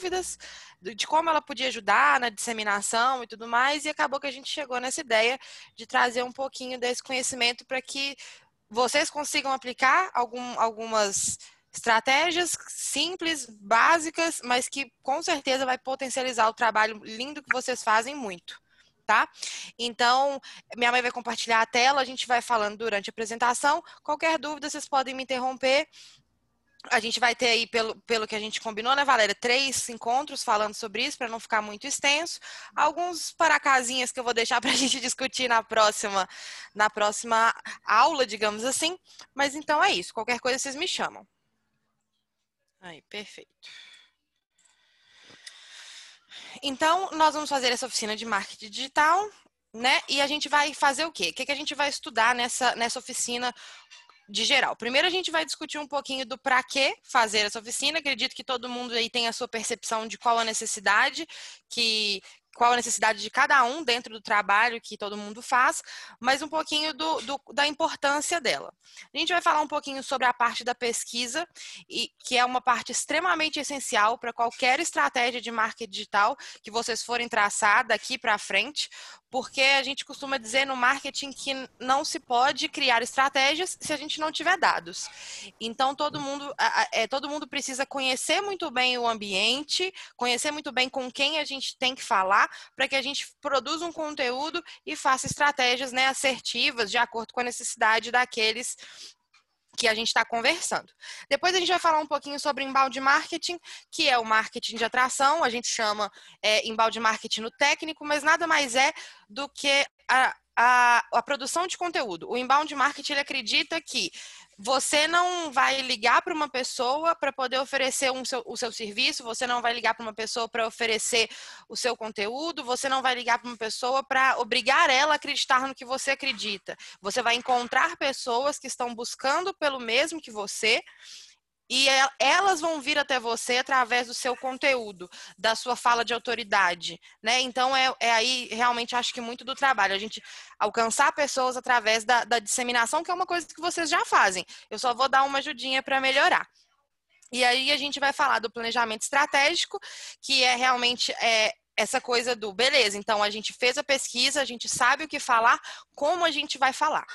dúvidas de como ela podia ajudar na disseminação e tudo mais, e acabou que a gente chegou nessa ideia de trazer um pouquinho desse conhecimento para que vocês consigam aplicar algum, algumas estratégias simples, básicas, mas que com certeza vai potencializar o trabalho lindo que vocês fazem muito. Tá? Então, minha mãe vai compartilhar a tela, a gente vai falando durante a apresentação. Qualquer dúvida, vocês podem me interromper a gente vai ter aí, pelo, pelo que a gente combinou, né, Valéria, três encontros falando sobre isso, para não ficar muito extenso. Alguns paracasinhas que eu vou deixar para a gente discutir na próxima, na próxima aula, digamos assim. Mas então é isso. Qualquer coisa vocês me chamam. Aí, perfeito. Então, nós vamos fazer essa oficina de marketing digital, né? E a gente vai fazer o quê? O que, que a gente vai estudar nessa, nessa oficina de geral. Primeiro a gente vai discutir um pouquinho do para que fazer essa oficina. Acredito que todo mundo aí tem a sua percepção de qual a necessidade que qual a necessidade de cada um dentro do trabalho que todo mundo faz, mas um pouquinho do, do, da importância dela. A gente vai falar um pouquinho sobre a parte da pesquisa, e que é uma parte extremamente essencial para qualquer estratégia de marketing digital que vocês forem traçar daqui para frente, porque a gente costuma dizer no marketing que não se pode criar estratégias se a gente não tiver dados. Então todo mundo, é, todo mundo precisa conhecer muito bem o ambiente, conhecer muito bem com quem a gente tem que falar, para que a gente produza um conteúdo e faça estratégias né, assertivas de acordo com a necessidade daqueles que a gente está conversando. Depois a gente vai falar um pouquinho sobre embalde marketing, que é o marketing de atração, a gente chama é, embalde marketing no técnico, mas nada mais é do que a, a, a produção de conteúdo. O inbound marketing ele acredita que você não vai ligar para uma pessoa para poder oferecer um seu, o seu serviço, você não vai ligar para uma pessoa para oferecer o seu conteúdo, você não vai ligar para uma pessoa para obrigar ela a acreditar no que você acredita. Você vai encontrar pessoas que estão buscando pelo mesmo que você e elas vão vir até você através do seu conteúdo, da sua fala de autoridade, né? Então é, é aí realmente acho que muito do trabalho, a gente alcançar pessoas através da, da disseminação, que é uma coisa que vocês já fazem. Eu só vou dar uma ajudinha para melhorar. E aí a gente vai falar do planejamento estratégico, que é realmente é, essa coisa do beleza, então a gente fez a pesquisa, a gente sabe o que falar, como a gente vai falar.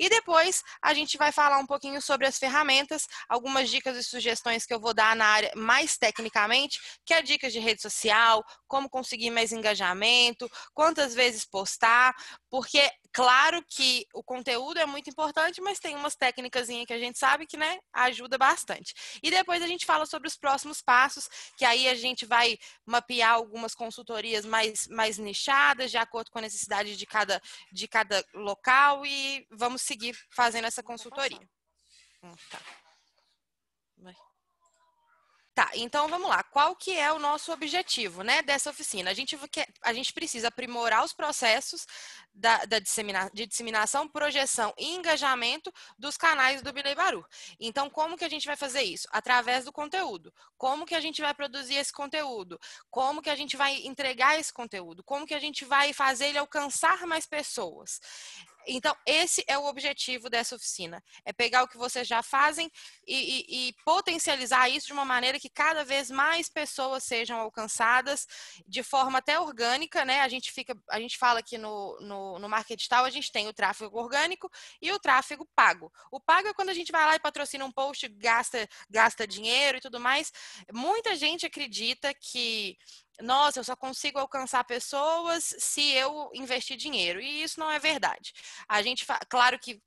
E depois a gente vai falar um pouquinho sobre as ferramentas, algumas dicas e sugestões que eu vou dar na área mais tecnicamente, que é dicas de rede social, como conseguir mais engajamento, quantas vezes postar, porque claro que o conteúdo é muito importante, mas tem umas técnicas que a gente sabe que né, ajuda bastante. E depois a gente fala sobre os próximos passos, que aí a gente vai mapear algumas consultorias mais, mais nichadas, de acordo com a necessidade de cada, de cada local, e vamos seguir fazendo essa consultoria. Hum, tá. Tá, então vamos lá. Qual que é o nosso objetivo, né, dessa oficina? A gente, quer, a gente precisa aprimorar os processos da, da dissemina, de disseminação, projeção e engajamento dos canais do Bilei Baru. Então, como que a gente vai fazer isso? Através do conteúdo. Como que a gente vai produzir esse conteúdo? Como que a gente vai entregar esse conteúdo? Como que a gente vai fazer ele alcançar mais pessoas? Então, esse é o objetivo dessa oficina: é pegar o que vocês já fazem e, e, e, potencializar isso de uma maneira que cada vez mais pessoas sejam alcançadas de forma até orgânica, né? A gente fica, a gente fala aqui no, no, no marketing tal, a gente tem o tráfego orgânico e o tráfego pago. O pago é quando a gente vai lá e patrocina um post, gasta, gasta dinheiro e tudo mais. Muita gente acredita que nossa, eu só consigo alcançar pessoas se eu investir dinheiro. E isso não é verdade. A gente, claro que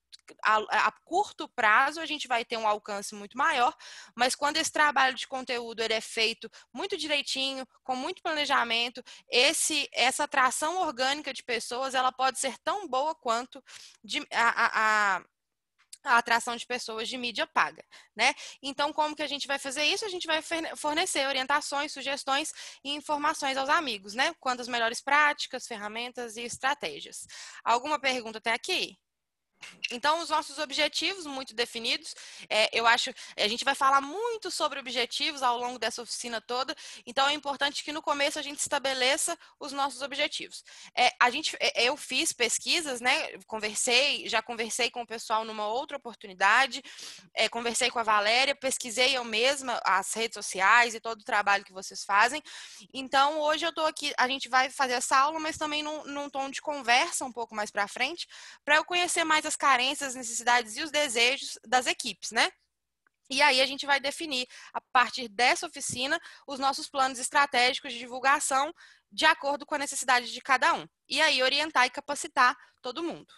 a, a, curto prazo a gente vai ter um alcance muito maior, mas quando esse trabalho de conteúdo ele é feito muito direitinho, com muito planejamento, esse, essa atração orgânica de pessoas ela pode ser tão boa quanto de, a, a a atração de pessoas de mídia paga, né? Então, como que a gente vai fazer isso? A gente vai fornecer orientações, sugestões e informações aos amigos, né? Quanto às melhores práticas, ferramentas e estratégias. Alguma pergunta até aqui? Então, os nossos objetivos muito definidos, é, eu acho, a gente vai falar muito sobre objetivos ao longo dessa oficina toda, então é importante que no começo a gente estabeleça os nossos objetivos. É, a gente, é, eu fiz pesquisas, né? Conversei, já conversei com o pessoal numa outra oportunidade, é, conversei com a Valéria, pesquisei eu mesma as redes sociais e todo o trabalho que vocês fazem. Então, hoje eu estou aqui, a gente vai fazer essa aula, mas também num, num tom de conversa um pouco mais para frente, para eu conhecer mais as carências carências, as necessidades e os desejos das equipes, né? E aí a gente vai definir, a partir dessa oficina, os nossos planos estratégicos de divulgação de acordo com a necessidade de cada um. E aí orientar e capacitar todo mundo.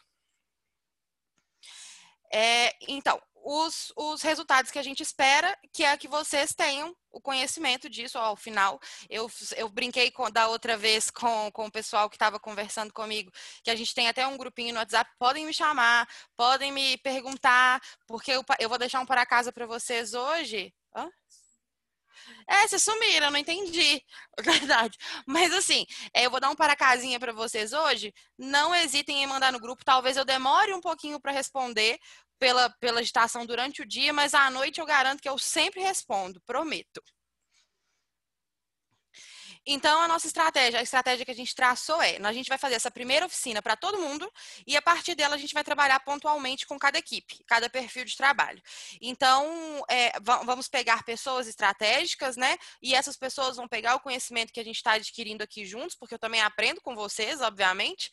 É, então, os, os resultados que a gente espera, que é que vocês tenham o conhecimento disso ao final. Eu, eu brinquei com, da outra vez com, com o pessoal que estava conversando comigo, que a gente tem até um grupinho no WhatsApp, podem me chamar, podem me perguntar, porque eu, eu vou deixar um para casa para vocês hoje. Hã? É, vocês sumiram, não entendi. Verdade. Mas assim, é, eu vou dar um para casinha para vocês hoje. Não hesitem em mandar no grupo. Talvez eu demore um pouquinho para responder, pela, pela agitação durante o dia, mas à noite eu garanto que eu sempre respondo, prometo. Então, a nossa estratégia, a estratégia que a gente traçou é: a gente vai fazer essa primeira oficina para todo mundo e a partir dela a gente vai trabalhar pontualmente com cada equipe, cada perfil de trabalho. Então, é, vamos pegar pessoas estratégicas, né? E essas pessoas vão pegar o conhecimento que a gente está adquirindo aqui juntos, porque eu também aprendo com vocês, obviamente,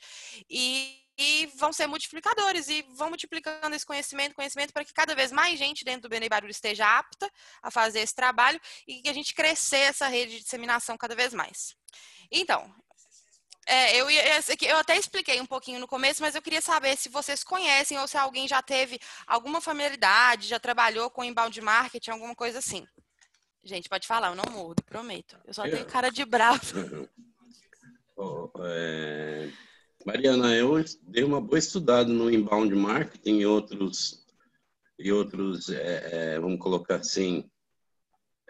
e e vão ser multiplicadores e vão multiplicando esse conhecimento, conhecimento para que cada vez mais gente dentro do Benei Barulho esteja apta a fazer esse trabalho e que a gente crescer essa rede de disseminação cada vez mais. Então, é, eu, eu até expliquei um pouquinho no começo, mas eu queria saber se vocês conhecem ou se alguém já teve alguma familiaridade, já trabalhou com inbound marketing, alguma coisa assim. Gente, pode falar, eu não mordo, prometo. Eu só tenho cara de bravo. Oh, é... Mariana, eu dei uma boa estudada no inbound marketing e outros, e outros é, é, vamos colocar assim,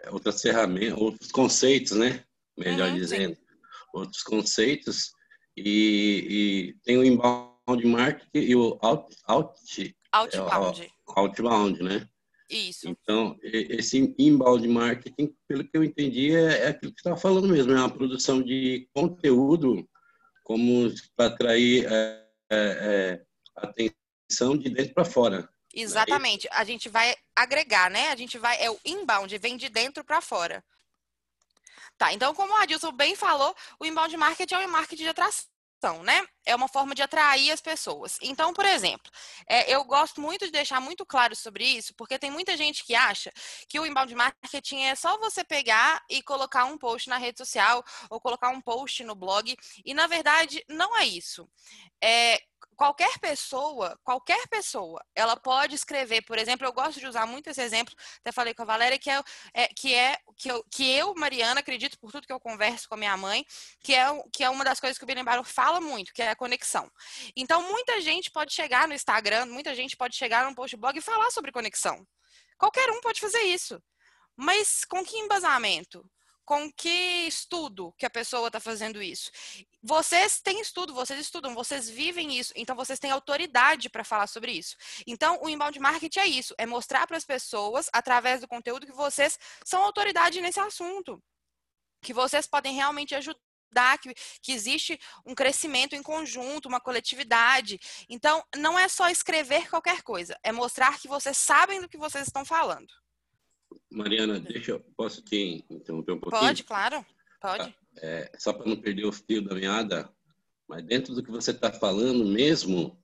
outras ferramentas, outros conceitos, né? Melhor uhum, dizendo, sim. outros conceitos. E, e, tem o inbound marketing e o out, out, outbound. É, outbound, né? Isso. Então, esse inbound marketing, pelo que eu entendi, é, é aquilo que você está falando mesmo, é uma produção de conteúdo como para atrair é, é, é, atenção de dentro para fora. Exatamente. A gente vai agregar, né? A gente vai é o inbound, vem de dentro para fora. Tá, então como o Adilson bem falou, o inbound marketing é um marketing de atração né? É uma forma de atrair as pessoas. Então, por exemplo, é, eu gosto muito de deixar muito claro sobre isso, porque tem muita gente que acha que o inbound marketing é só você pegar e colocar um post na rede social ou colocar um post no blog, e na verdade não é isso. É, qualquer pessoa, qualquer pessoa, ela pode escrever, por exemplo, eu gosto de usar muito esse exemplo, até falei com a Valéria, que é, é que é que eu, que eu, Mariana, acredito por tudo que eu converso com a minha mãe, que é, que é uma das coisas que o Billy Barrow fala muito, que é a conexão. Então, muita gente pode chegar no Instagram, muita gente pode chegar no post blog e falar sobre conexão. Qualquer um pode fazer isso. Mas com que embasamento? com que estudo que a pessoa está fazendo isso? Vocês têm estudo, vocês estudam, vocês vivem isso, então vocês têm autoridade para falar sobre isso. Então, o inbound marketing é isso, é mostrar para as pessoas, através do conteúdo, que vocês são autoridade nesse assunto, que vocês podem realmente ajudar que, que, existe um crescimento em conjunto, uma coletividade. Então, não é só escrever qualquer coisa, é mostrar que vocês sabem do que vocês estão falando. Mariana, deixa eu, posso te interromper um pouquinho? Pode, claro, pode. É, só para não perder o fio da meada, mas dentro do que você está falando mesmo,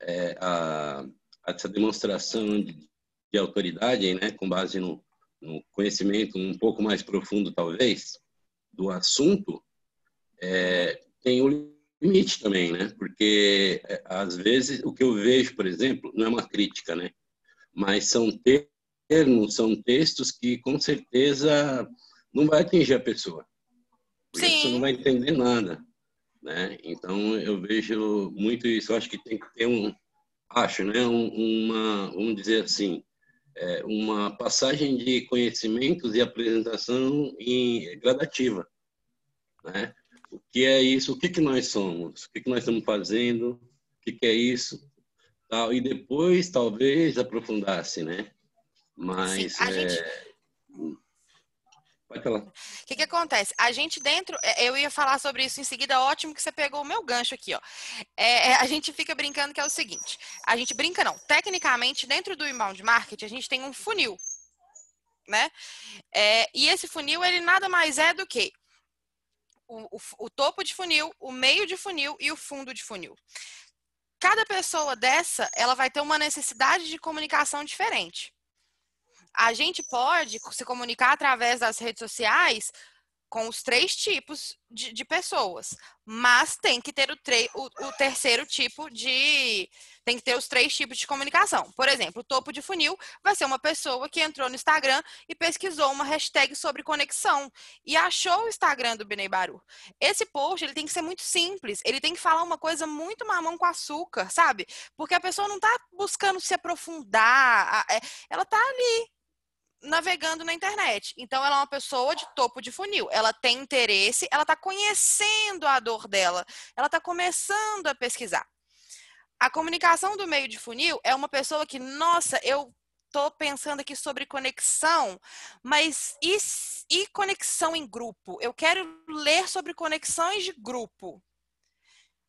é, a, essa demonstração de, de, autoridade, né, com base no, no, conhecimento um pouco mais profundo, talvez, do assunto, é, tem um limite também, né? Porque é, às vezes o que eu vejo, por exemplo, não é uma crítica, né? Mas são termos são textos que com certeza não vai atingir a pessoa. Porque Sim. você não vai entender nada. Né? Então eu vejo muito isso. Eu acho que tem que ter um, acho, né, um, uma, vamos dizer assim, é, uma passagem de conhecimentos e apresentação em, gradativa, né? O que é isso? O que que nós somos? O que que nós estamos fazendo? O que que é isso? tal, e depois talvez aprofundasse, né? Mas Sim, a é... gente... O que, que acontece? A gente dentro, é, eu ia falar sobre isso em seguida, ótimo que você pegou o meu gancho aqui, ó. É, é, a gente fica brincando que é o seguinte: a gente brinca não. Tecnicamente, dentro do inbound marketing, a gente tem um funil, né? É, e esse funil, ele nada mais é do que o, o, o topo de funil, o meio de funil e o fundo de funil. Cada pessoa dessa, ela vai ter uma necessidade de comunicação diferente a gente pode se comunicar através das redes sociais com os três tipos de, de pessoas, mas tem que ter o, o, o, terceiro tipo de. Tem que ter os três tipos de comunicação. Por exemplo, o topo de funil vai ser uma pessoa que entrou no Instagram e pesquisou uma hashtag sobre conexão e achou o Instagram do Benei Baru. Esse post ele tem que ser muito simples, ele tem que falar uma coisa muito mamão com açúcar, sabe? Porque a pessoa não está buscando se aprofundar, é, ela está ali navegando na internet. Então, ela é uma pessoa de topo de funil. Ela tem interesse, ela está conhecendo a dor dela, ela está começando a pesquisar. A comunicação do meio de funil é uma pessoa que, nossa, eu estou pensando aqui sobre conexão, mas e, e conexão em grupo? Eu quero ler sobre conexões de grupo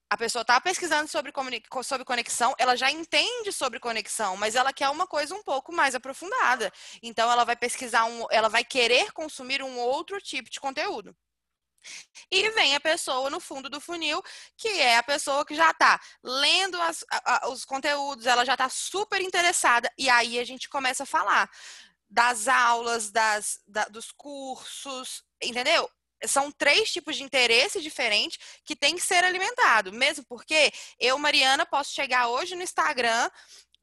a pessoa está pesquisando sobre, sobre conexão, ela já entende sobre conexão, mas ela quer uma coisa um pouco mais aprofundada. Então, ela vai pesquisar um, ela vai querer consumir um outro tipo de conteúdo. E vem a pessoa no fundo do funil, que é a pessoa que já está lendo as, a, os conteúdos, ela já está super interessada, e aí a gente começa a falar das aulas, das, da, dos cursos, entendeu? São três tipos de interesse diferentes que tem que ser alimentado, mesmo porque eu, Mariana, posso chegar hoje no Instagram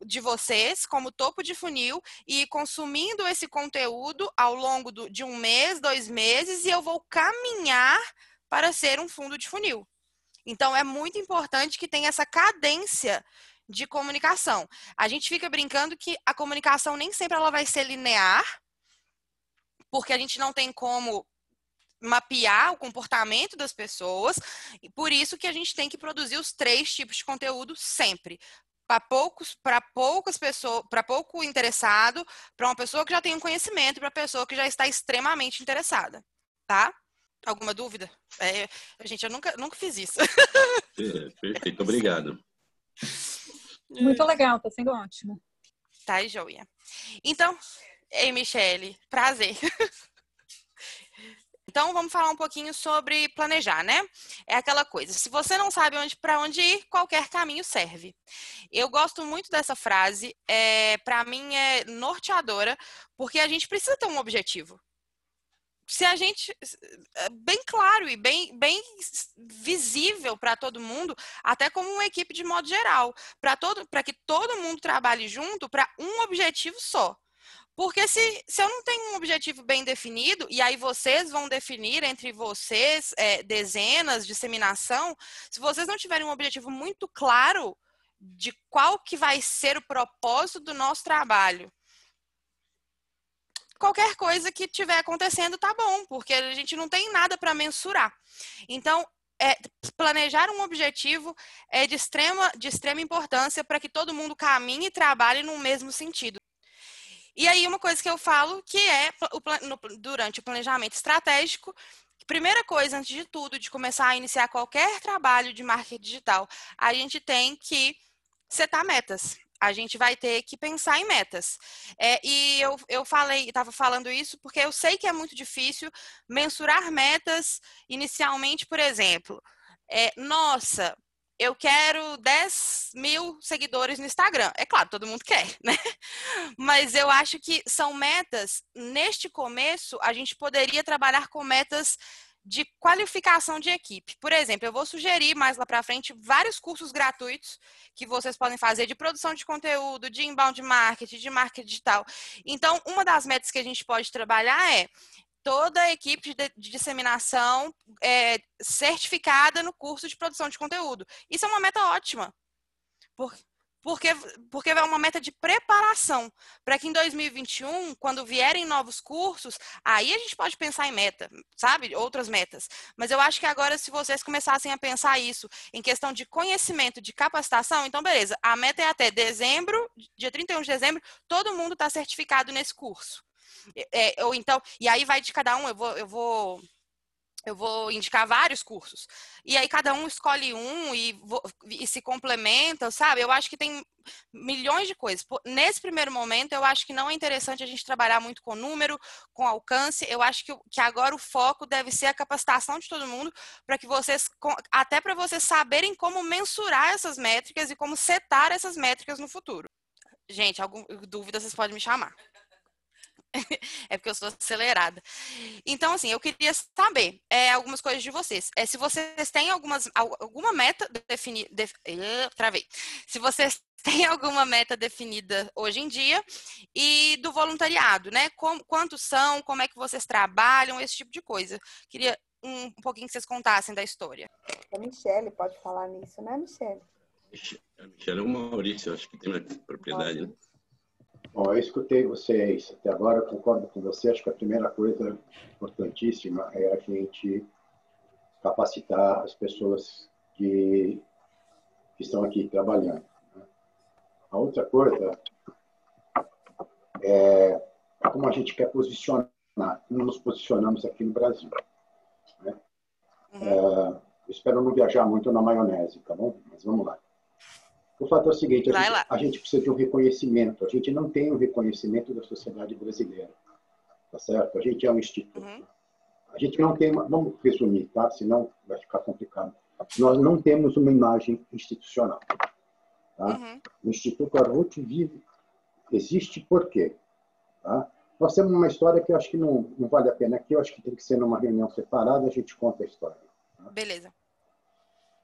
de vocês como topo de funil e consumindo esse conteúdo ao longo do, de um mês, dois meses, e eu vou caminhar para ser um fundo de funil. Então, é muito importante que tenha essa cadência de comunicação. A gente fica brincando que a comunicação nem sempre ela vai ser linear, porque a gente não tem como mapear o comportamento das pessoas, e por isso que a gente tem que produzir os três tipos de conteúdo sempre. Para poucos, para poucas pessoas, para pouco interessado, para uma pessoa que já tem um conhecimento, para pessoa que já está extremamente interessada, tá? Alguma dúvida? É, gente, eu nunca, nunca fiz isso. É, perfeito, obrigado. Muito legal, tá sendo ótimo. Tá, joia. Então, ei, Michele, prazer. Então, vamos falar um pouquinho sobre planejar, né? É aquela coisa. Se você não sabe onde para onde ir, qualquer caminho serve. Eu gosto muito dessa frase. É, para mim é norteadora, porque a gente precisa ter um objetivo. Se a gente é, bem claro e bem, bem visível para todo mundo, até como uma equipe de modo geral, para todo, para que todo mundo trabalhe junto para um objetivo só. Porque se, se eu não tenho um objetivo bem definido, e aí vocês vão definir entre vocês é, dezenas, disseminação, se vocês não tiverem um objetivo muito claro de qual que vai ser o propósito do nosso trabalho, qualquer coisa que estiver acontecendo tá bom, porque a gente não tem nada para mensurar. Então, é, planejar um objetivo é de extrema, de extrema importância para que todo mundo caminhe e trabalhe no mesmo sentido. E aí, uma coisa que eu falo que é o, durante o planejamento estratégico, primeira coisa, antes de tudo, de começar a iniciar qualquer trabalho de marketing digital, a gente tem que setar metas. A gente vai ter que pensar em metas. É, e eu, eu falei, estava falando isso porque eu sei que é muito difícil mensurar metas inicialmente, por exemplo. É, nossa, eu quero 10 mil seguidores no Instagram. É claro, todo mundo quer, né? Mas eu acho que são metas, neste começo, a gente poderia trabalhar com metas de qualificação de equipe. Por exemplo, eu vou sugerir mais lá para frente vários cursos gratuitos que vocês podem fazer de produção de conteúdo, de inbound marketing, de marketing digital. Então, uma das metas que a gente pode trabalhar é toda a equipe de, de disseminação é, certificada no curso de produção de conteúdo. Isso é uma meta ótima. Por, porque, porque é uma meta de preparação para que em 2021, quando vierem novos cursos, aí a gente pode pensar em meta, sabe? Outras metas. Mas eu acho que agora, se vocês começassem a pensar isso em questão de conhecimento, de capacitação, então beleza, a meta é até dezembro, dia 31 de dezembro, todo mundo está certificado nesse curso. É, ou então, e aí vai de cada um, eu vou, eu vou eu vou indicar vários cursos. E aí cada um escolhe um e, e, se complementa, sabe? Eu acho que tem milhões de coisas. Nesse primeiro momento, eu acho que não é interessante a gente trabalhar muito com número, com alcance. Eu acho que, que agora o foco deve ser a capacitação de todo mundo para que vocês, até para vocês saberem como mensurar essas métricas e como setar essas métricas no futuro. Gente, alguma dúvida vocês podem me chamar. é porque eu sou acelerada. Então, assim, eu queria saber é, algumas coisas de vocês. É, se vocês têm algumas, alguma meta definida. Def, travei. Se vocês têm alguma meta definida hoje em dia e do voluntariado, né? Como, quantos são, como é que vocês trabalham, esse tipo de coisa. Queria um, um pouquinho que vocês contassem da história. A Michelle pode falar nisso, né, Michelle? A Michelle é o Maurício, acho que tem uma propriedade, né? Bom, eu escutei vocês até agora, concordo com você. Acho que a primeira coisa importantíssima é a gente capacitar as pessoas que, que estão aqui trabalhando. Né? A outra coisa é como a gente quer posicionar, como nos posicionamos aqui no Brasil. Né? Uhum. É, espero não viajar muito na maionese, tá bom? Mas vamos lá. O fato é o seguinte, a gente, a gente, precisa de um reconhecimento. A gente não tem um reconhecimento da sociedade brasileira, tá certo? A gente é um instituto. Uhum. A gente não tem, uma, vamos resumir, tá? Senão vai ficar complicado. Nós não temos uma imagem institucional. Tá? Uhum. O Instituto Arvut vive, existe por quê? Tá? Nós temos uma história que eu acho que não, não vale a pena aqui, eu acho que tem que ser numa reunião separada, a gente conta a história. Tá? Beleza.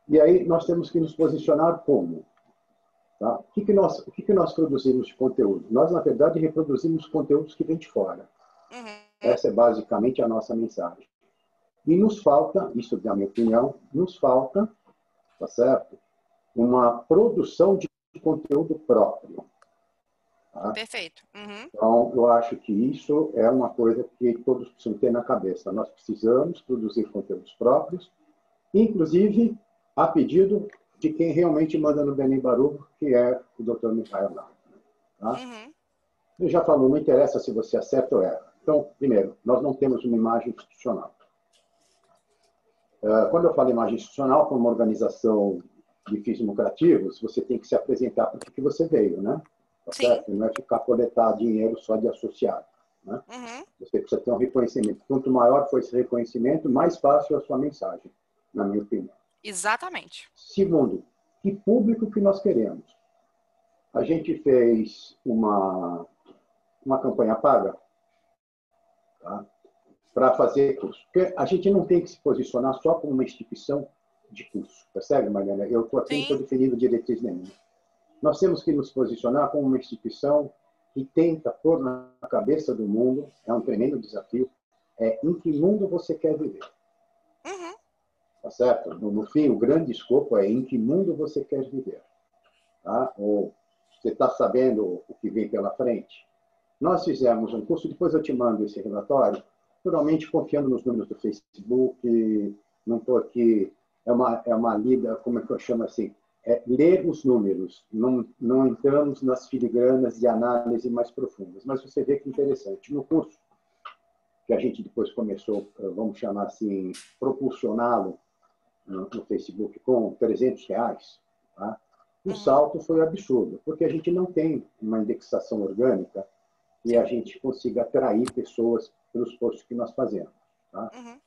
E aí nós temos que nos posicionar como? Tá? O, que, que, nós, o que, que nós produzimos de conteúdo? Nós, na verdade, reproduzimos conteúdos que vêm de fora. Uhum. Essa é basicamente a nossa mensagem. E nos falta, isso na minha opinião, nos falta, tá certo? Uma produção de conteúdo próprio. Tá? Perfeito. Uhum. Então, eu acho que isso é uma coisa que todos precisam ter na cabeça. Nós precisamos produzir conteúdos próprios, inclusive a pedido de quem realmente manda no Benin Baruch, que é o Dr. Michael Nau. Tá? Uhum. Ele já falou, não interessa se você acerta ou erra. Então, primeiro, nós não temos uma imagem institucional. Uh, quando eu falo imagem institucional, como uma organização de fins lucrativos, você tem que se apresentar para que você veio, né? Tá certo? Não é ficar coletar dinheiro só de associado. Né? Uhum. Você precisa ter um reconhecimento. Quanto maior for esse reconhecimento, mais fácil é a sua mensagem, na minha opinião. Exatamente. Segundo, que público que nós queremos? A gente fez uma, uma campanha paga tá? para fazer curso. Porque a gente não tem que se posicionar só como uma instituição de curso. Percebe, Mariana? Eu estou aqui, não estou definindo diretriz nenhuma. Nós temos que nos posicionar como uma instituição que tenta pôr na cabeça do mundo, é um tremendo desafio, é em que mundo você quer viver. Tá certo? No, no, fim, o grande escopo é em que mundo você quer viver. Tá? Ou você está sabendo o que vem pela frente? Nós fizemos um curso, depois eu te mando esse relatório, totalmente confiando nos números do Facebook, não estou aqui, é uma, é uma lida, como é que eu chamo assim? É ler os números, não, não entramos nas filigranas de análise mais profundas, mas você vê que interessante. No curso, que a gente depois começou, vamos chamar assim, propulsioná-lo no, Facebook com 300 reais, tá? o salto foi absurdo, porque a gente não tem uma indexação orgânica e a gente consiga atrair pessoas pelos posts que nós fazemos. Tá? Uhum.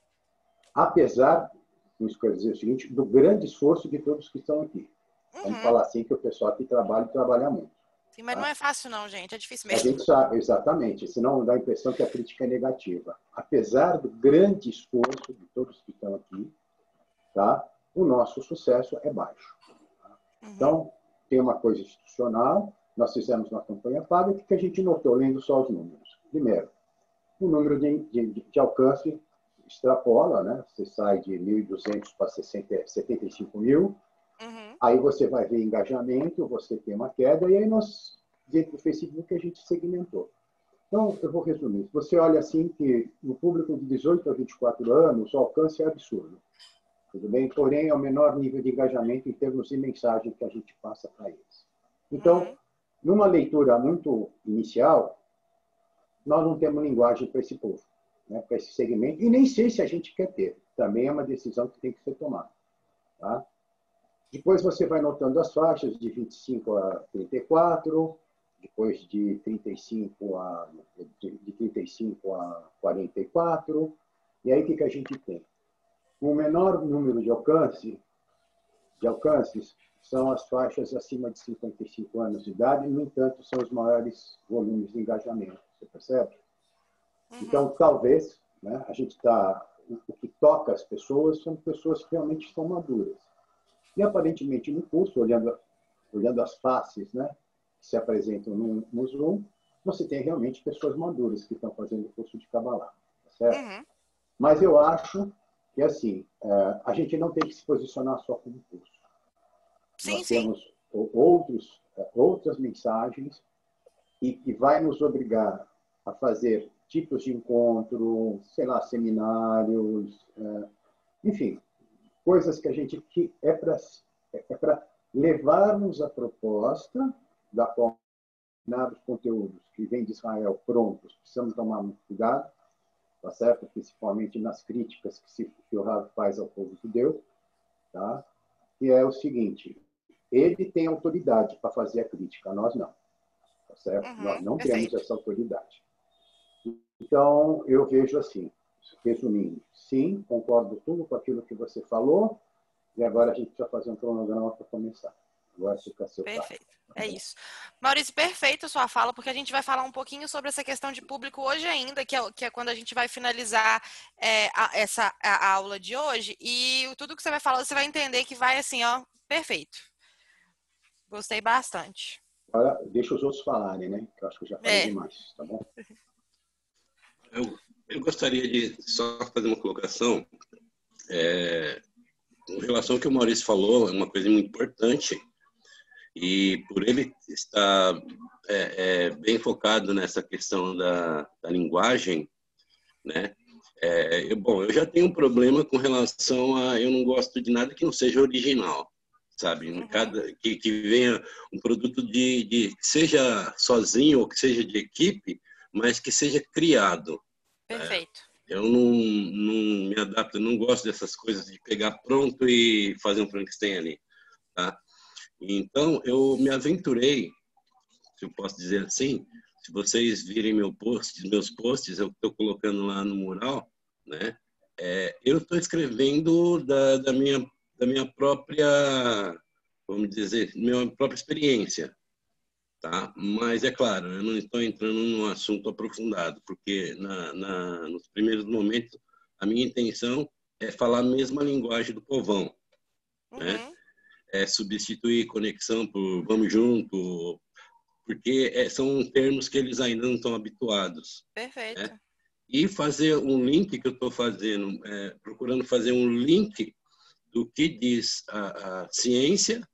Apesar, vamos dizer o seguinte, do grande esforço de todos que estão aqui. Uhum. Vamos falar assim que o pessoal aqui trabalha e trabalha muito. Sim, mas tá? não é fácil não, gente. É difícil mesmo. A gente sabe, exatamente. Senão dá a impressão que a crítica é negativa. Apesar do grande esforço de todos que estão aqui, tá? o nosso sucesso é baixo. Tá? Uhum. Então, tem uma coisa institucional, nós fizemos uma campanha paga, que a gente notou, lendo só os números? Primeiro, o número de, de, de alcance extrapola, né? você sai de 1.200 para 60, 75 mil, uhum. Aí você vai ver engajamento, você tem uma queda, e aí nós, dentro do Facebook, a gente segmentou. Então, eu vou resumir. Você olha assim que no público de 18 a 24 anos, o alcance é absurdo. Tudo bem? Porém, é o menor nível de engajamento em termos de mensagem que a gente passa para eles. Então, uhum. numa leitura muito inicial, nós não temos linguagem para esse povo, né? para esse segmento, e nem sei se a gente quer ter. Também é uma decisão que tem que ser tomada. Tá? Depois você vai notando as faixas de 25 a 34, depois de 35 a, de, de 35 a 44. E aí o que, que a gente tem? O menor número de alcance, de alcances são as faixas acima de 55 anos de idade, no entanto, são os maiores volumes de engajamento, você percebe? Uhum. Então, talvez, né, a gente está. O que toca as pessoas são pessoas que realmente estão maduras. E aparentemente no curso, olhando, olhando as faces né, que se apresentam no, no Zoom, você tem realmente pessoas maduras que estão fazendo o curso de Kabbalah. Tá certo? Uhum. Mas eu acho que assim, é, a gente não tem que se posicionar só como curso. Sim, Nós sim. temos outros, é, outras mensagens e que vai nos obrigar a fazer tipos de encontro, sei lá, seminários, é, enfim, coisas que a gente que é para é para levarmos a proposta da qual os conteúdos que vêm de Israel prontos, precisamos tomar muito cuidado, tá certo? Principalmente nas críticas que, se, que o Rav faz ao povo judeu, tá? Que é o seguinte: ele tem autoridade para fazer a crítica, nós não, tá certo? Uhum, nós não perfeito. temos essa autoridade. Então eu vejo assim, resumindo, sim, concordo tudo com aquilo que você falou, e agora a gente precisa fazer um cronograma para começar. Seu Perfeito. É isso. Maurício, perfeito a sua fala, porque a gente vai falar um pouquinho sobre essa questão de público hoje ainda, que é, que é quando a gente vai finalizar é, a, essa a, a aula de hoje. E tudo que você vai falar, você vai entender que vai assim, ó, perfeito. Gostei bastante. Agora, deixa os outros falarem, né? Que eu acho que eu já falei é. demais, tá bom? Eu eu gostaria de só fazer uma colocação. É, em relação ao que o Maurício falou, é uma coisa muito importante. E por ele estar é, é, bem focado nessa questão da, da linguagem, né? É, eu, bom, eu já tenho um problema com relação a eu não gosto de nada que não seja original, sabe? Uhum. Cada, que, que venha um produto de, de que seja sozinho ou que seja de equipe, mas que seja criado. Perfeito. É, eu não, não me adapto, não gosto dessas coisas de pegar pronto e fazer um Frankenstein ali, tá? Então, eu me aventurei, se eu posso dizer assim, se vocês virem meu post, meus posts, eu estou colocando lá no mural, né? É, eu estou escrevendo da, da, minha, da minha própria, vamos dizer, minha própria experiência, Tá? Mas, é claro, eu não estou entrando num assunto aprofundado, porque na, na, nos primeiros momentos a minha intenção é falar a mesma linguagem do povão. Né? Uhum. Né? É substituir conexão por vamos junto, porque é, são termos que eles ainda não estão habituados. Perfeito. Né? E fazer um link que eu estou fazendo, é, procurando fazer um link do que diz a, a ciência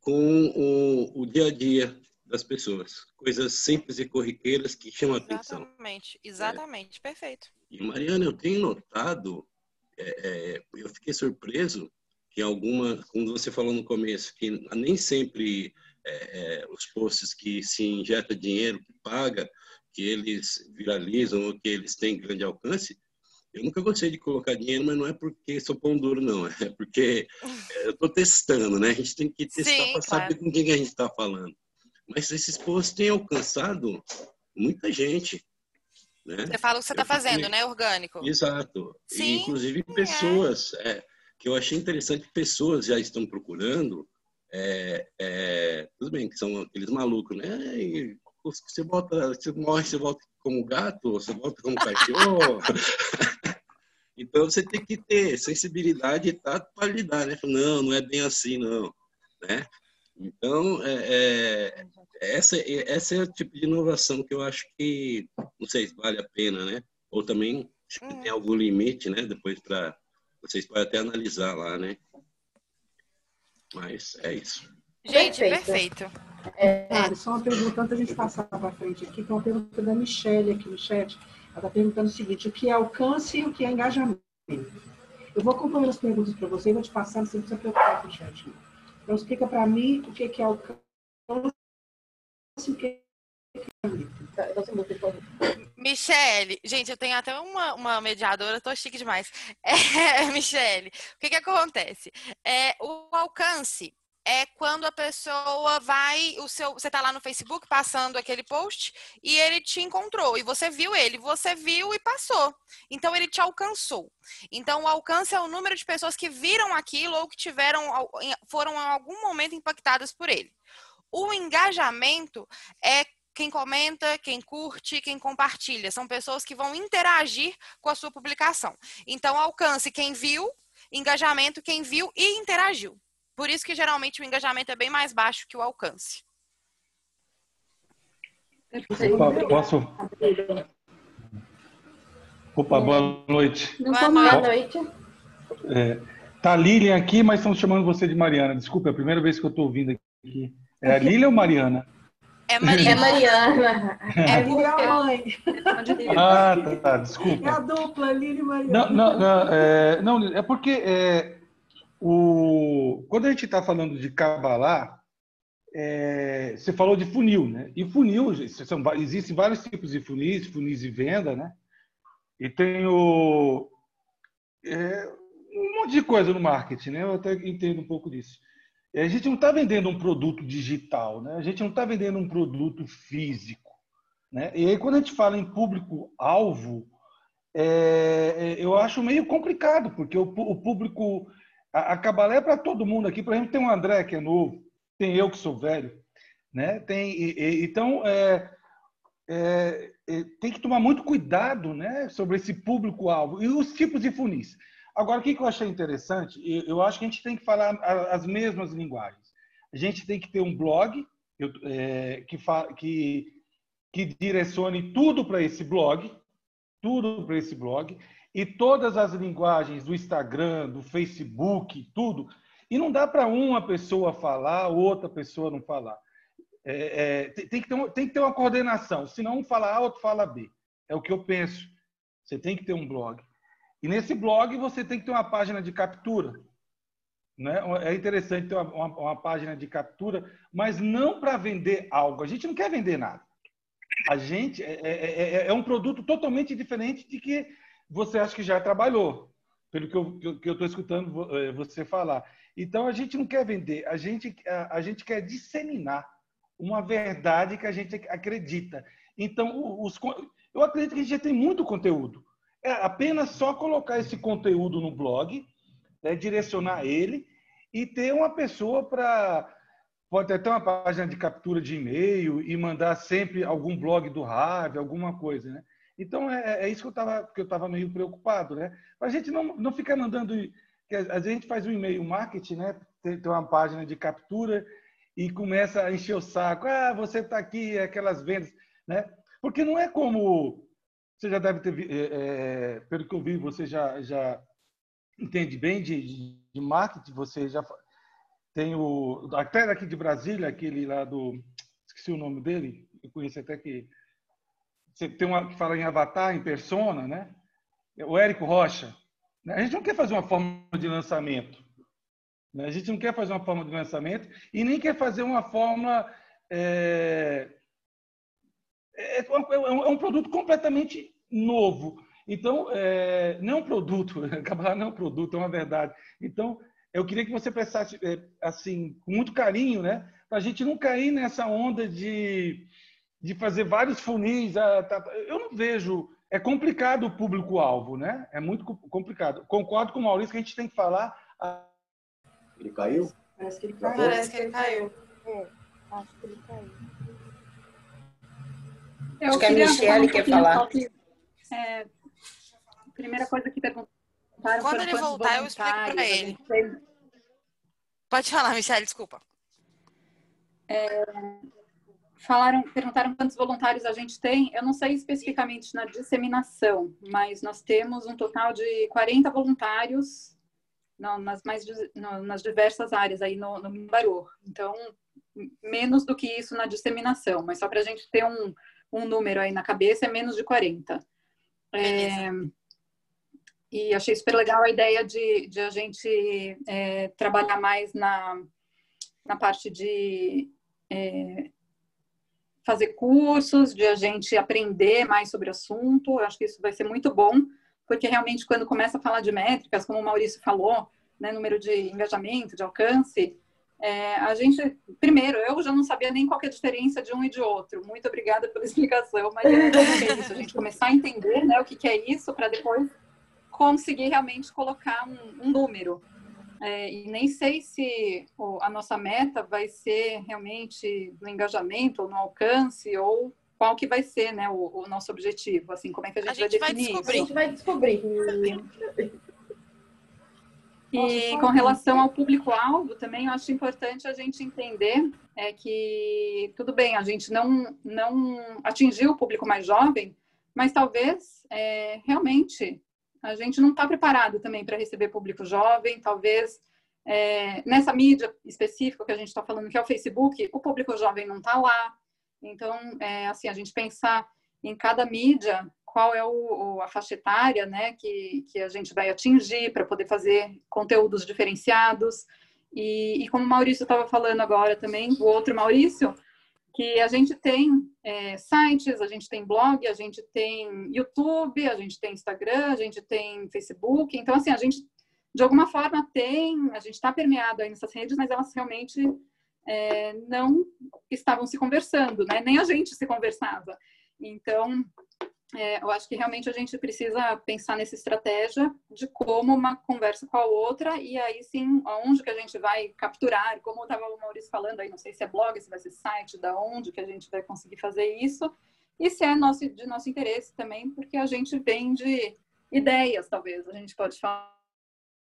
com o, o dia a dia das pessoas. Coisas simples e corriqueiras que chamam a atenção. Exatamente, exatamente, perfeito. E Mariana, eu tenho notado, é, é, eu fiquei surpreso que alguma, como você falou no começo, que nem sempre é, é, os posts que se injeta dinheiro, que paga, que eles viralizam ou que eles têm grande alcance, eu nunca gostei de colocar dinheiro, mas não é porque sou pão duro, não. É porque eu estou testando, né? A gente tem que testar para saber com quem a gente está falando. Mas esses posts têm alcançado muita gente. Né? Você fala o que você está fazendo, né? Orgânico. Exato. Sim, e, inclusive é. pessoas, é. É, que eu achei interessante, pessoas já estão procurando. É, é, tudo bem, que são aqueles malucos, né? E você volta, você morre, você volta como gato, você volta como cachorro. então você tem que ter sensibilidade e tato para lidar, né? Não, não é bem assim, não. Né? Então, é, é, essa, essa é o tipo de inovação que eu acho que, não sei se vale a pena, né? Ou também acho que tem uhum. algum limite, né? Depois para vocês podem até analisar lá, né? Mas é isso. Gente, Perfeito. perfeito. Claro, só uma pergunta antes da gente passar para frente aqui, que é uma pergunta da Michelle aqui no chat. Ela está perguntando o seguinte: o que é alcance e o que é engajamento? Eu vou acompanhando as perguntas para você e vou te passando, você não precisa preocupar com o chat. Então, explica para mim o que que é alcance e o que é engajamento. Michele, gente, eu tenho até uma, uma mediadora, tô chique demais. É, Michele, o que que acontece? É, o alcance é quando a pessoa vai, o seu, você tá lá no Facebook passando aquele post e ele te encontrou e você viu ele, você viu e passou. Então ele te alcançou. Então o alcance é o número de pessoas que viram aquilo ou que tiveram foram em algum momento impactadas por ele. O engajamento é quem comenta, quem curte, quem compartilha. São pessoas que vão interagir com a sua publicação. Então, alcance quem viu, engajamento quem viu e interagiu. Por isso que geralmente o engajamento é bem mais baixo que o alcance. Opa, posso? Opa, boa noite. Não Boa mal. noite. É, tá a Lilian aqui, mas estão chamando você de Mariana. Desculpa, é a primeira vez que eu estou ouvindo aqui. É a Lilian ou Mariana? É É Mariana. Mariana. É Lili é porque- a mãe, Ah, tá, tá, é a desculpa. dupla Lili e Mariana. Não, não, não, é, não, é porque é, o, quando a gente está falando de Kabbalah, é, você falou de funil, né? E funil, são, existem vários tipos de funis, funis de venda, né? E tem o, é, um monte de coisa no marketing, né? Eu até entendo um pouco disso. E A gente não está vendendo um produto digital, né? A gente não está vendendo um produto físico, né? E aí quando a gente fala em público-alvo, é, é, eu acho meio complicado, porque o, o público. A, a Cabalé é para todo mundo aqui. Por exemplo, tem o André, que é novo, tem eu, que sou velho. Né? Tem, e- e- então, é, é, é, tem que tomar muito cuidado né, sobre esse público-alvo e os tipos de funis. Agora, o que eu achei interessante? Eu, acho que a gente tem que falar as mesmas linguagens. A gente tem que ter um blog é, que, que, que direcione tudo para esse blog, tudo para esse blog e todas as linguagens do Instagram, do Facebook, tudo. E não dá para uma pessoa falar, outra pessoa não falar. É, é, tem, que ter tem que ter uma coordenação. Se não um fala A, outro fala B. É o que eu penso. Você tem que ter um blog. E nesse blog você tem que ter uma página de captura. Né? É interessante ter uma, uma- uma página de captura, mas não para vender algo. A gente não quer vender nada. A gente é, é- é- é um produto totalmente diferente de que você acha que já trabalhou, pelo que eu estou escutando eh, você falar. Então a gente não quer vender, a gente a, a gente quer disseminar uma verdade que a gente acredita. Então os eu acredito que a gente já tem muito conteúdo. É apenas só colocar esse conteúdo no blog, né, direcionar ele e ter uma pessoa para pode até ter uma página de captura de e-mail e mandar sempre algum blog do Harvey, alguma coisa, né? Então é, é isso que eu estava que eu estava meio preocupado, né? Para a gente não não ficar mandando às vezes a gente faz um e-mail marketing, né? Tem, tem uma página de captura e começa a encher o saco. Ah, você está aqui, aquelas vendas, né? Porque não é como você já deve ter, vi- é, é, pelo que eu vi, você já já entende bem de, de, marketing, você já tem o até daqui de Brasília, aquele lá do esqueci o nome dele, eu conheço até que você tem uma que fala em avatar, em persona, né? O Érico Rocha. né? A gente não quer fazer uma forma de lançamento. né? A gente não quer fazer uma forma de lançamento e nem quer fazer uma forma. É, é, é um, é um produto completamente novo. Então, é, não é um produto, acabar não é um produto, é uma verdade. Então, eu queria que você prestasse, é, assim, com muito carinho, né? Para a gente não cair nessa onda de, de fazer vários funis. ah, tá, tá. Eu não vejo. É complicado o público-alvo, né? É muito co- complicado. Concordo com o Maurício que a gente tem que falar. ah, Ele caiu? Parece que ele caiu. Parece que ele caiu. É, acho que ele caiu. Eu Acho que a queria Michelle um quer falar. que, é, primeira coisa que perguntaram Quando ele voltar, eu explico pra voluntários a ele. Pode falar, Michelle, desculpa. Falaram, perguntaram quantos voluntários a gente tem. Eu não sei especificamente na disseminação, mas nós temos um total de 40 voluntários no, nas mais no, nas diversas áreas aí no, no. Então, menos do que isso na disseminação, mas só para a gente ter um, um número aí na cabeça, é menos de 40. É, e achei super legal a ideia de, de a gente é, trabalhar mais na, na parte de é, fazer cursos, de a gente aprender mais sobre o assunto. Eu acho que isso vai ser muito bom, porque realmente quando começa a falar de métricas, como o Maurício falou, né, número de engajamento, de alcance, é, a gente, primeiro, eu já não sabia nem qual é a diferença de um e de outro. Muito obrigada pela explicação, mas é isso, a gente começar a entender né, o que, que é isso para depois conseguir realmente colocar um, um número. É, e nem sei se a nossa meta vai ser realmente no engajamento ou no alcance ou qual que vai ser né, o, o nosso objetivo, assim, como é que a gente, a gente vai definir vai isso. A gente vai descobrir. E, e com relação ao público-alvo também, eu acho importante a gente entender é que, tudo bem, a gente não, não atingiu o público mais jovem, mas talvez é, realmente a gente não está preparado também para receber público jovem, talvez é, nessa mídia específica que a gente está falando, que é o Facebook, o público jovem não está lá. Então, é, assim, a gente pensar em cada mídia, qual é o, a faixa etária né, que, que a gente vai atingir para poder fazer conteúdos diferenciados. E, e como o Maurício estava falando agora também, o outro Maurício, que a gente tem é, sites, a gente tem blog, a gente tem YouTube, a gente tem Instagram, a gente tem Facebook. Então, assim, a gente, de alguma forma, tem, a gente está permeado aí nessas redes, mas elas realmente é, não estavam se conversando, né? Nem a gente se conversava. Então, é, eu acho que realmente a gente precisa pensar nessa estratégia de como uma conversa com a outra e aí sim, aonde que a gente vai capturar, como estava o Maurício falando aí, não sei se é blog, se vai ser site, da onde que a gente vai conseguir fazer isso e se é nosso, de nosso interesse também, porque a gente vende ideias, talvez, a gente pode falar.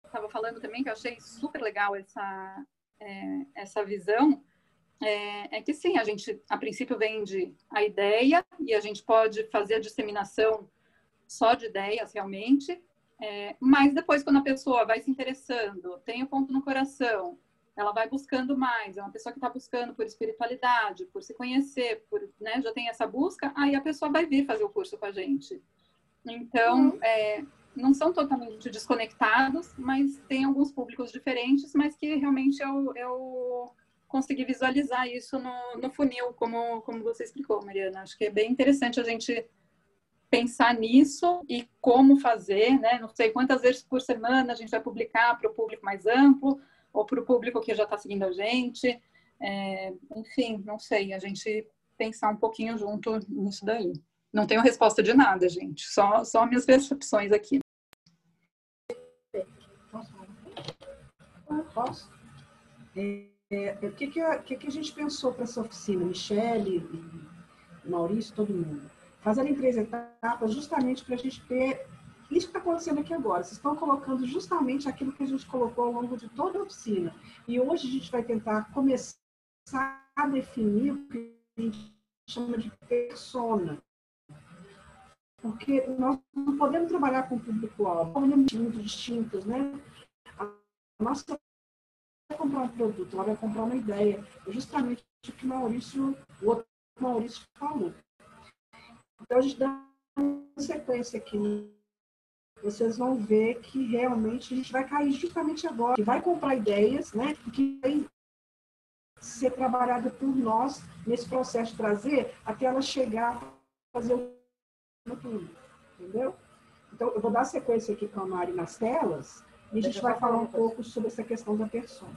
Estava falando também que eu achei super legal essa, é, essa visão é, é, que sim, a gente a princípio vende a ideia e a gente pode fazer a disseminação só de ideias realmente, é, mas depois quando a pessoa vai se interessando, tem o ponto no coração, ela vai buscando mais, é uma pessoa que está buscando por espiritualidade, por se conhecer, por, né, já tem essa busca, aí a pessoa vai vir fazer o curso com a gente. Então, uhum. é, não são totalmente desconectados, mas tem alguns públicos diferentes, mas que realmente eu, eu conseguir visualizar isso no, no funil, como, como você explicou, Mariana. Acho que é bem interessante a gente pensar nisso e como fazer, né? Não sei quantas vezes por semana a gente vai publicar para o público mais amplo ou para o público que já está seguindo a gente. É, enfim, não sei. A gente pensar um pouquinho junto nisso daí. Não tenho resposta de nada, gente. Só, só minhas percepções aqui. Posso? É... É, o que, que, a, que, que a gente pensou para essa oficina, Michele, Maurício, todo mundo? Fazendo em três etapas, justamente para a gente ter isso que está acontecendo aqui agora. Vocês estão colocando justamente aquilo que a gente colocou ao longo de toda a oficina. E hoje a gente vai tentar começar a definir o que a gente chama de persona. Porque nós não podemos trabalhar com público-alvo, muito distintos, né? A nossa comprar um produto, ela vai comprar uma ideia. É justamente o que Maurício, o outro Maurício falou. Então, a gente dá uma sequência aqui. Vocês vão ver que realmente a gente vai cair justamente agora. Que vai comprar ideias, né? Que vai ser trabalhada por nós nesse processo de trazer até ela chegar a fazer o tudo. Entendeu? Então, eu vou dar sequência aqui com a Mari nas telas e a gente vai falar um pouco sobre essa questão da persona.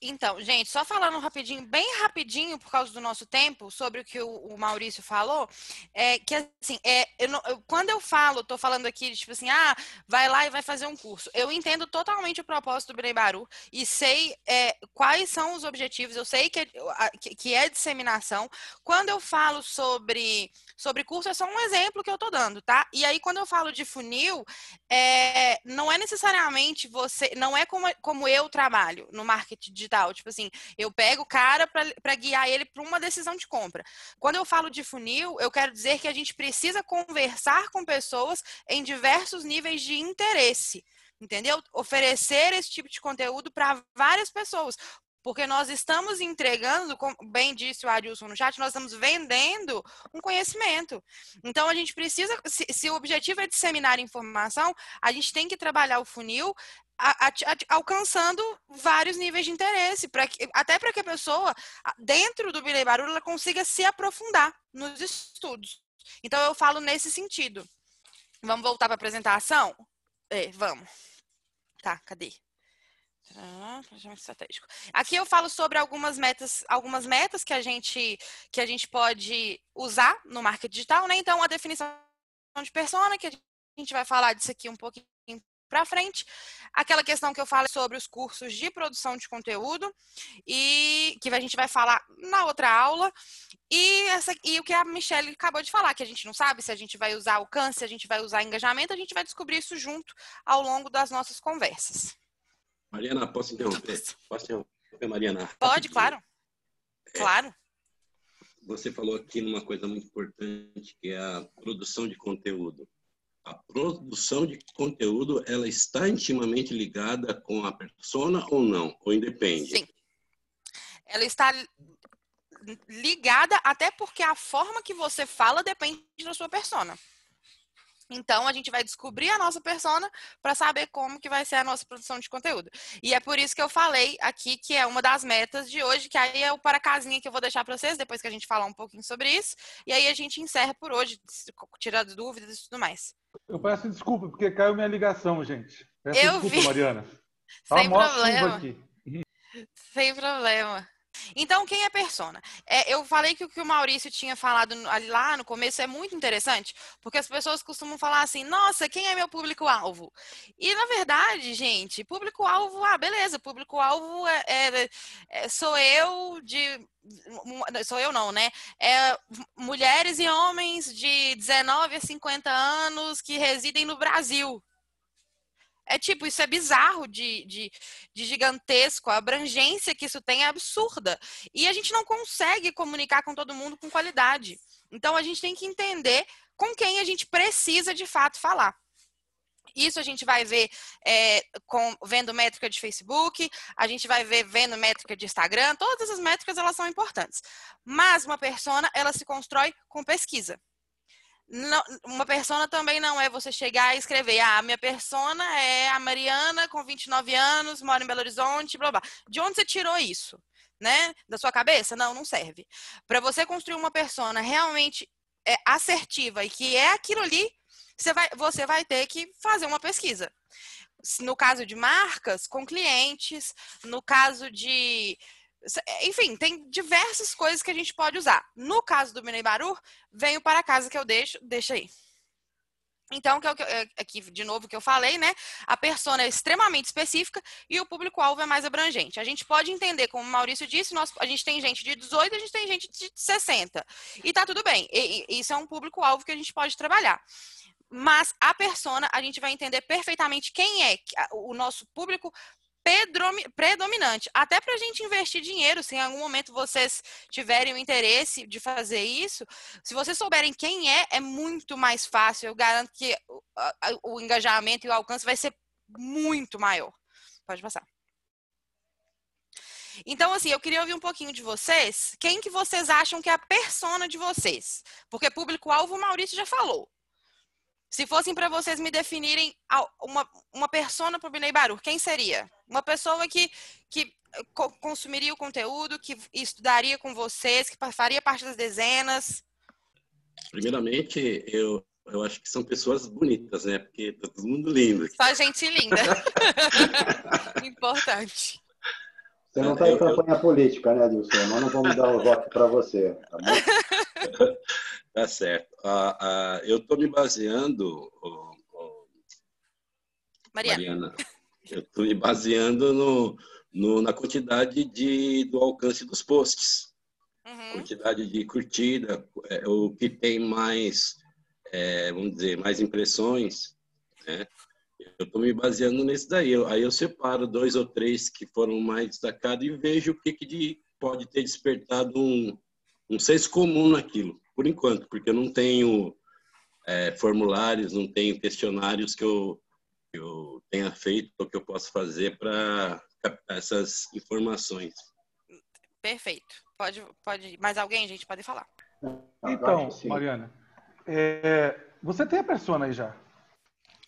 Então, gente, só falando rapidinho, bem rapidinho, por causa do nosso tempo, sobre o que o, Maurício falou, é que assim, é, eu não, eu, quando eu falo, tô falando aqui, tipo assim, ah, vai lá e vai fazer um curso. Eu entendo totalmente o propósito do Birei Baru e sei é, quais são os objetivos, eu sei que, que é disseminação. Quando eu falo sobre, sobre curso, é só um exemplo que eu tô dando, tá? E aí, quando eu falo de funil, é, não é necessariamente você, não é como, como eu trabalho no marketing de digital. Tipo assim, eu pego o cara para guiar ele para uma decisão de compra. Quando eu falo de funil, eu quero dizer que a gente precisa conversar com pessoas em diversos níveis de interesse. entendeu? Oferecer esse tipo de conteúdo para várias pessoas. Porque nós estamos entregando, como bem disse o Adilson no chat, nós estamos vendendo um conhecimento. Então, a gente precisa, se, se o objetivo é disseminar informação, a gente tem que trabalhar o funil a, a, a, alcançando vários níveis de interesse, pra que, até para que a pessoa, dentro do Bilei Barulho, ela consiga se aprofundar nos estudos. Então, eu falo nesse sentido. Vamos voltar para a apresentação? É, vamos. Tá, cadê? Planejamento estratégico. Aqui eu falo sobre algumas metas, algumas metas que a gente que a gente pode usar no marketing digital, né? Então a definição de persona, que a gente vai falar disso aqui um pouquinho para frente. Aquela questão que eu falo sobre os cursos de produção de conteúdo e que a gente vai falar na outra aula. E, essa, e o que a Michelle acabou de falar, que a gente não sabe se a gente vai usar alcance, se a gente vai usar engajamento, a gente vai descobrir isso junto ao longo das nossas conversas. Mariana, posso interromper? Posso interromper, Mariana? Pode, claro. É, claro. Você falou aqui numa coisa muito importante, que é a produção de conteúdo. A produção de conteúdo, ela está intimamente ligada com a persona ou não? Ou independe? Sim. Ela está ligada até porque a forma que você fala depende da sua persona. Então, a gente vai descobrir a nossa persona para saber como que vai ser a nossa produção de conteúdo. E é por isso que eu falei aqui que é uma das metas de hoje, que aí é o para casinha que eu vou deixar para vocês, depois que a gente falar um pouquinho sobre isso. E aí a gente encerra por hoje, tirar dúvidas e tudo mais. Eu peço desculpa, porque caiu minha ligação, gente. Peço eu desculpa, vi. Mariana. Sem problema. Sem problema. Então, quem é persona? É, eu falei que o que o Maurício tinha falado lá no começo é muito interessante, porque as pessoas costumam falar assim: nossa, quem é meu público-alvo? E, na verdade, gente, público-alvo, ah, beleza, público-alvo é, é, é, sou eu de. Sou eu não, né? É, mulheres e homens de 19 a 50 anos que residem no Brasil. É tipo, isso é bizarro de, de, de, gigantesco. A abrangência que isso tem é absurda. E a gente não consegue comunicar com todo mundo com qualidade. Então a gente tem que entender com quem a gente precisa de fato falar. Isso a gente vai ver é, com, vendo métrica de Facebook, a gente vai ver vendo métrica de Instagram, todas essas métricas elas são importantes. Mas uma persona, ela se constrói com pesquisa. Não, uma persona também não é você chegar e escrever, ah, minha persona é a Mariana com 29 anos, mora em Belo Horizonte, blá blá. De onde você tirou isso? Né? Da sua cabeça? Não, não serve. Para você construir uma persona realmente é, assertiva e que é aquilo ali, você vai, você vai ter que fazer uma pesquisa. No caso de marcas, com clientes, no caso de enfim, tem diversas coisas que a gente pode usar. No caso do Minei Baru, venho para casa que eu deixo, deixa aí. Então, que é o que é, aqui de novo que eu falei, né? A persona é extremamente específica e o público-alvo é mais abrangente. A gente pode entender, como o Maurício disse, nós, a gente tem gente de 18, a gente tem gente de 60. E tá tudo bem. E, e, isso é um público-alvo que a gente pode trabalhar. Mas a persona, a gente vai entender perfeitamente quem é o nosso público predominante. Até para a gente investir dinheiro, se em algum momento vocês tiverem o interesse de fazer isso, se vocês souberem quem é, é muito mais fácil. Eu garanto que o, engajamento e o alcance vai ser muito maior. Pode passar. Então, assim, eu queria ouvir um pouquinho de vocês. Quem que vocês acham que é a persona de vocês? Porque público-alvo o Maurício já falou. Se fossem para vocês me definirem uma, uma persona para o Binei Baru, quem seria? Uma pessoa que, que consumiria o conteúdo, que estudaria com vocês, que faria parte das dezenas? Primeiramente, eu, eu acho que são pessoas bonitas, né? Porque tá todo mundo lindo. Só gente linda. Importante. Você não está em campanha política, né, Dilson? Nós não vamos dar o voto para você, tá bom? Tá certo. Uh, uh, eu estou me baseando, oh, oh, Mariana. Mariana. eu estou me baseando no, no, na quantidade de, do alcance dos posts. Uhum. Quantidade de curtida, é, o que tem mais, é, vamos dizer, mais impressões, né? Eu estou me baseando nesse daí. Eu, aí eu separo dois ou três que foram mais destacados e vejo o que, que de, pode ter despertado um, um senso comum naquilo por enquanto, porque eu não tenho é, formulários, não tenho questionários que eu, eu tenha feito ou que eu posso fazer para captar essas informações. Perfeito. Pode, pode. Mais alguém, gente? Pode falar. Então, Mariana, é, você tem a persona aí já.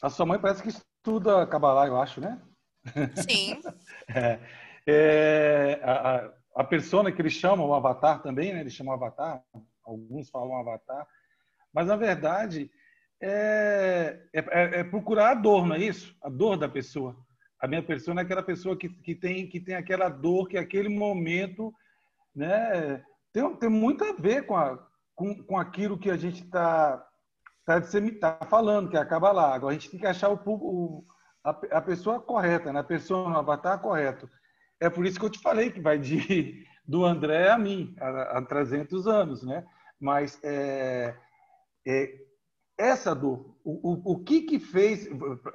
A sua mãe parece que estuda Kabbalah, eu acho, né? Sim. é, é, a, a, a persona que eles chamam, o avatar também, né? Eles chamam avatar, alguns falam avatar. Mas, na verdade, é, é, é, é, procurar a dor, não é isso? A dor da pessoa. A minha persona é aquela pessoa que, que, tem, que tem aquela dor, que aquele momento né, tem, tem muito a ver com, a, com, com aquilo que a gente está tá, tá falando, que acaba lá. Agora, a gente tem que achar o, o a, a, pessoa correta, né? a pessoa no avatar correto. É por isso que eu te falei que vai de do André a mim, há 300 anos, né? Mas é, é, essa dor, o, o, o que que fez,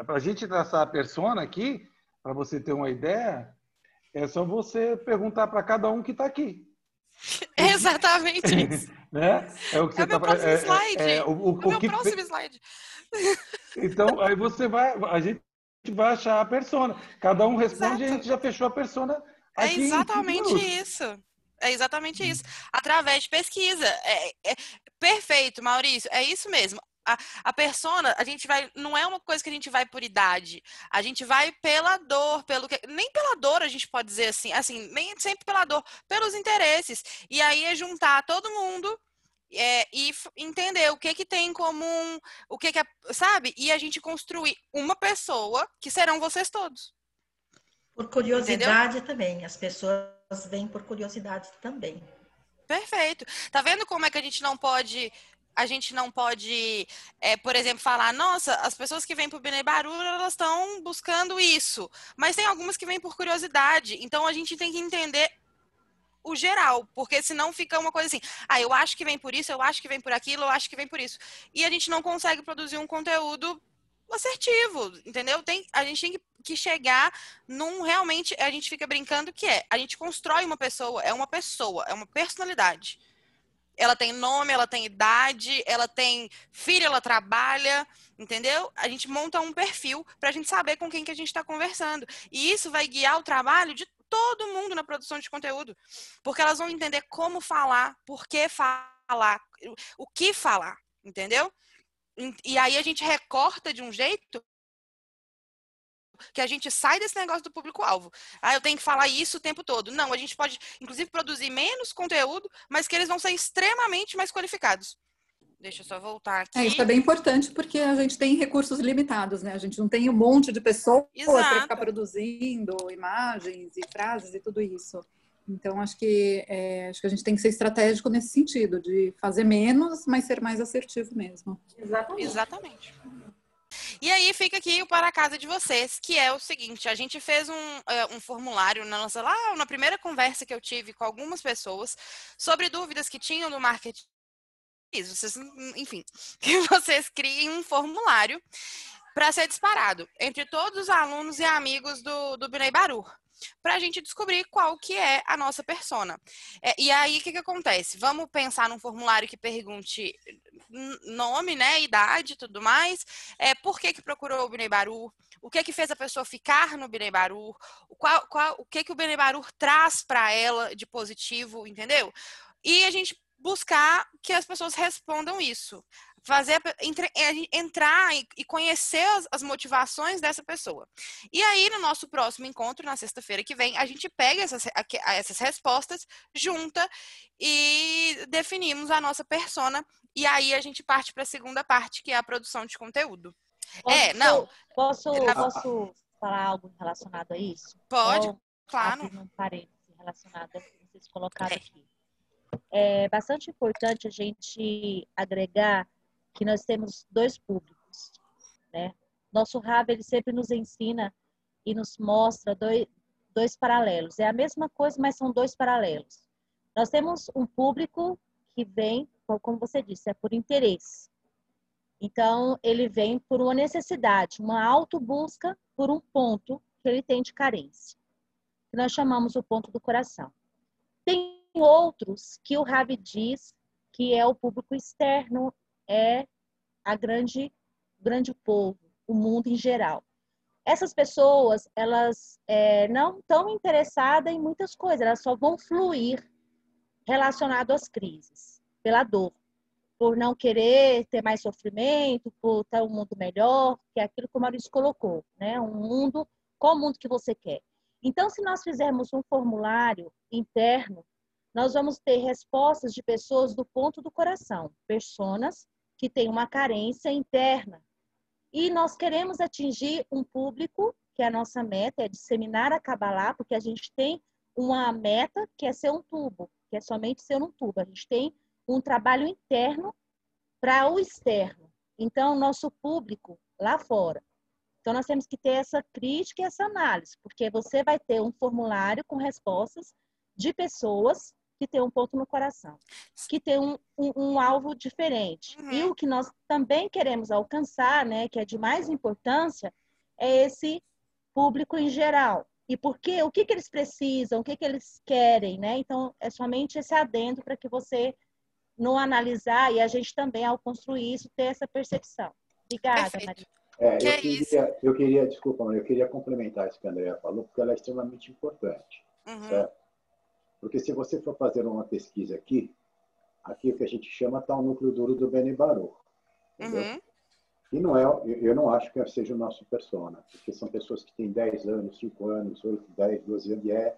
para a gente traçar a persona aqui, para você ter uma ideia, é só você perguntar para cada um que está aqui. É exatamente isso. né? É o que é você é tá, próximo é, slide. É, é, o, o, é o meu que próximo slide. Então, aí você vai, a gente vai achar a persona. Cada um responde Exato. e a gente já fechou a persona. É exatamente isso. É exatamente isso. Através de pesquisa. É, é, perfeito, Maurício. É isso mesmo a, a persona, a gente vai, não é uma coisa que a gente vai por idade. A gente vai pela dor, pelo que, nem pela dor a gente pode dizer assim, assim, nem sempre pela dor, pelos interesses. E aí é juntar todo mundo é, e entender o que que tem em comum, o que que é, sabe? E a gente construir uma pessoa que serão vocês todos. Por curiosidade Entendeu? também, as pessoas vêm por curiosidade também. Perfeito. Tá vendo como é que a gente não pode a gente não pode, é, por exemplo, falar, nossa, as pessoas que vêm para o Bnei Baru, elas estão buscando isso. Mas tem algumas que vêm por curiosidade. Então a gente tem que entender o geral, porque senão fica uma coisa assim, ah, eu acho que vem por isso, eu acho que vem por aquilo, eu acho que vem por isso. E a gente não consegue produzir um conteúdo assertivo, entendeu? Tem, a gente tem que, que chegar num realmente, a gente fica brincando que é, a gente constrói uma pessoa, é uma pessoa, é uma personalidade ela tem nome, ela tem idade, ela tem filho, ela trabalha, entendeu? A gente monta um perfil para a gente saber com quem que a gente está conversando. E isso vai guiar o trabalho de todo mundo na produção de conteúdo. Porque elas vão entender como falar, por que falar, o que falar, entendeu? E aí a gente recorta de um jeito que a gente sai desse negócio do público-alvo. Ah, eu tenho que falar isso o tempo todo. Não, a gente pode, inclusive, produzir menos conteúdo, mas que eles vão ser extremamente mais qualificados. Deixa eu só voltar aqui. É, isso é bem importante porque a gente tem recursos limitados, né? A gente não tem um monte de pessoas para ficar produzindo imagens e frases e tudo isso. Então, acho que, é, acho que a gente tem que ser estratégico nesse sentido, de fazer menos, mas ser mais assertivo mesmo. Exatamente. Exatamente. E aí fica aqui o para casa de vocês, que é o seguinte: a gente fez um, é, um formulário na nossa lá na primeira conversa que eu tive com algumas pessoas sobre dúvidas que tinham no marketing. Vocês, enfim, que vocês criem um formulário para ser disparado entre todos os alunos e amigos do, do Binei Baru para a gente descobrir qual que é a nossa persona. É, e aí, o que, que acontece? Vamos pensar num formulário que pergunte nome, né, idade e tudo mais, é, por que que procurou o Binei Baru, o que que fez a pessoa ficar no Binei Baru, qual, qual, o que que o Binei Baru traz para ela de positivo, entendeu? E a gente buscar que as pessoas respondam isso fazer entre, é, entrar e conhecer as, as, motivações dessa pessoa. E aí, no nosso próximo encontro, na sexta-feira que vem, a gente pega essas, essas respostas, junta e definimos a nossa persona. E aí a gente parte para a segunda parte, que é a produção de conteúdo. Posso, é, não. Posso, posso falar algo relacionado a isso? Pode, Ou, claro. Um parênteses relacionado a que vocês colocaram é. aqui. É bastante importante a gente agregar que nós temos dois públicos, né? Nosso Rab, ele sempre nos ensina e nos mostra dois, dois paralelos. É a mesma coisa, mas são dois paralelos. Nós temos um público que vem, como você disse, é por interesse. Então, ele vem por uma necessidade, uma autobusca por um ponto que ele tem de carência, que nós chamamos o ponto do coração. Tem outros que o Rabi diz que é o público externo é a grande, grande povo, o mundo em geral. essas pessoas, elas é, não estão interessadas em muitas coisas, elas só vão fluir relacionado às crises, pela dor, por não querer ter mais sofrimento, por ter um mundo melhor, que é aquilo que o Maurício colocou, né? Um mundo, qual mundo que você quer? Então, se nós fizermos um formulário interno, nós vamos ter respostas de pessoas do ponto do coração, personas que têm uma carência interna. E nós queremos atingir um público, que é a nossa meta, é disseminar a Kabbalah, porque a gente tem uma meta que é ser um tubo, que é somente ser um tubo. A gente tem um trabalho interno para o externo. Então, nosso público lá fora. Então, nós temos que ter essa crítica e essa análise, porque você vai ter um formulário com respostas de pessoas que tem um ponto no coração, que tem um, um, um alvo diferente. Uhum. E o que nós também queremos alcançar, né, que é de mais importância, é esse público em geral. E por quê? O que, que eles precisam, o que, que eles querem, né? Então, é somente esse adendo para que você, no analisar, e a gente também, ao construir isso, ter essa percepção. Obrigada, Perfeito. Maria. É, eu, queria, eu queria, desculpa, eu queria complementar isso que a Andrea falou, porque ela é extremamente importante. Uhum. Certo? Porque se você for fazer uma pesquisa aqui, aqui o que a gente chama está o núcleo duro do Beni Baruch. Uhum. E não é, eu não acho que seja o nosso persona, porque são pessoas que têm 10 anos, 5 anos, 8, 10, 12 anos, e é,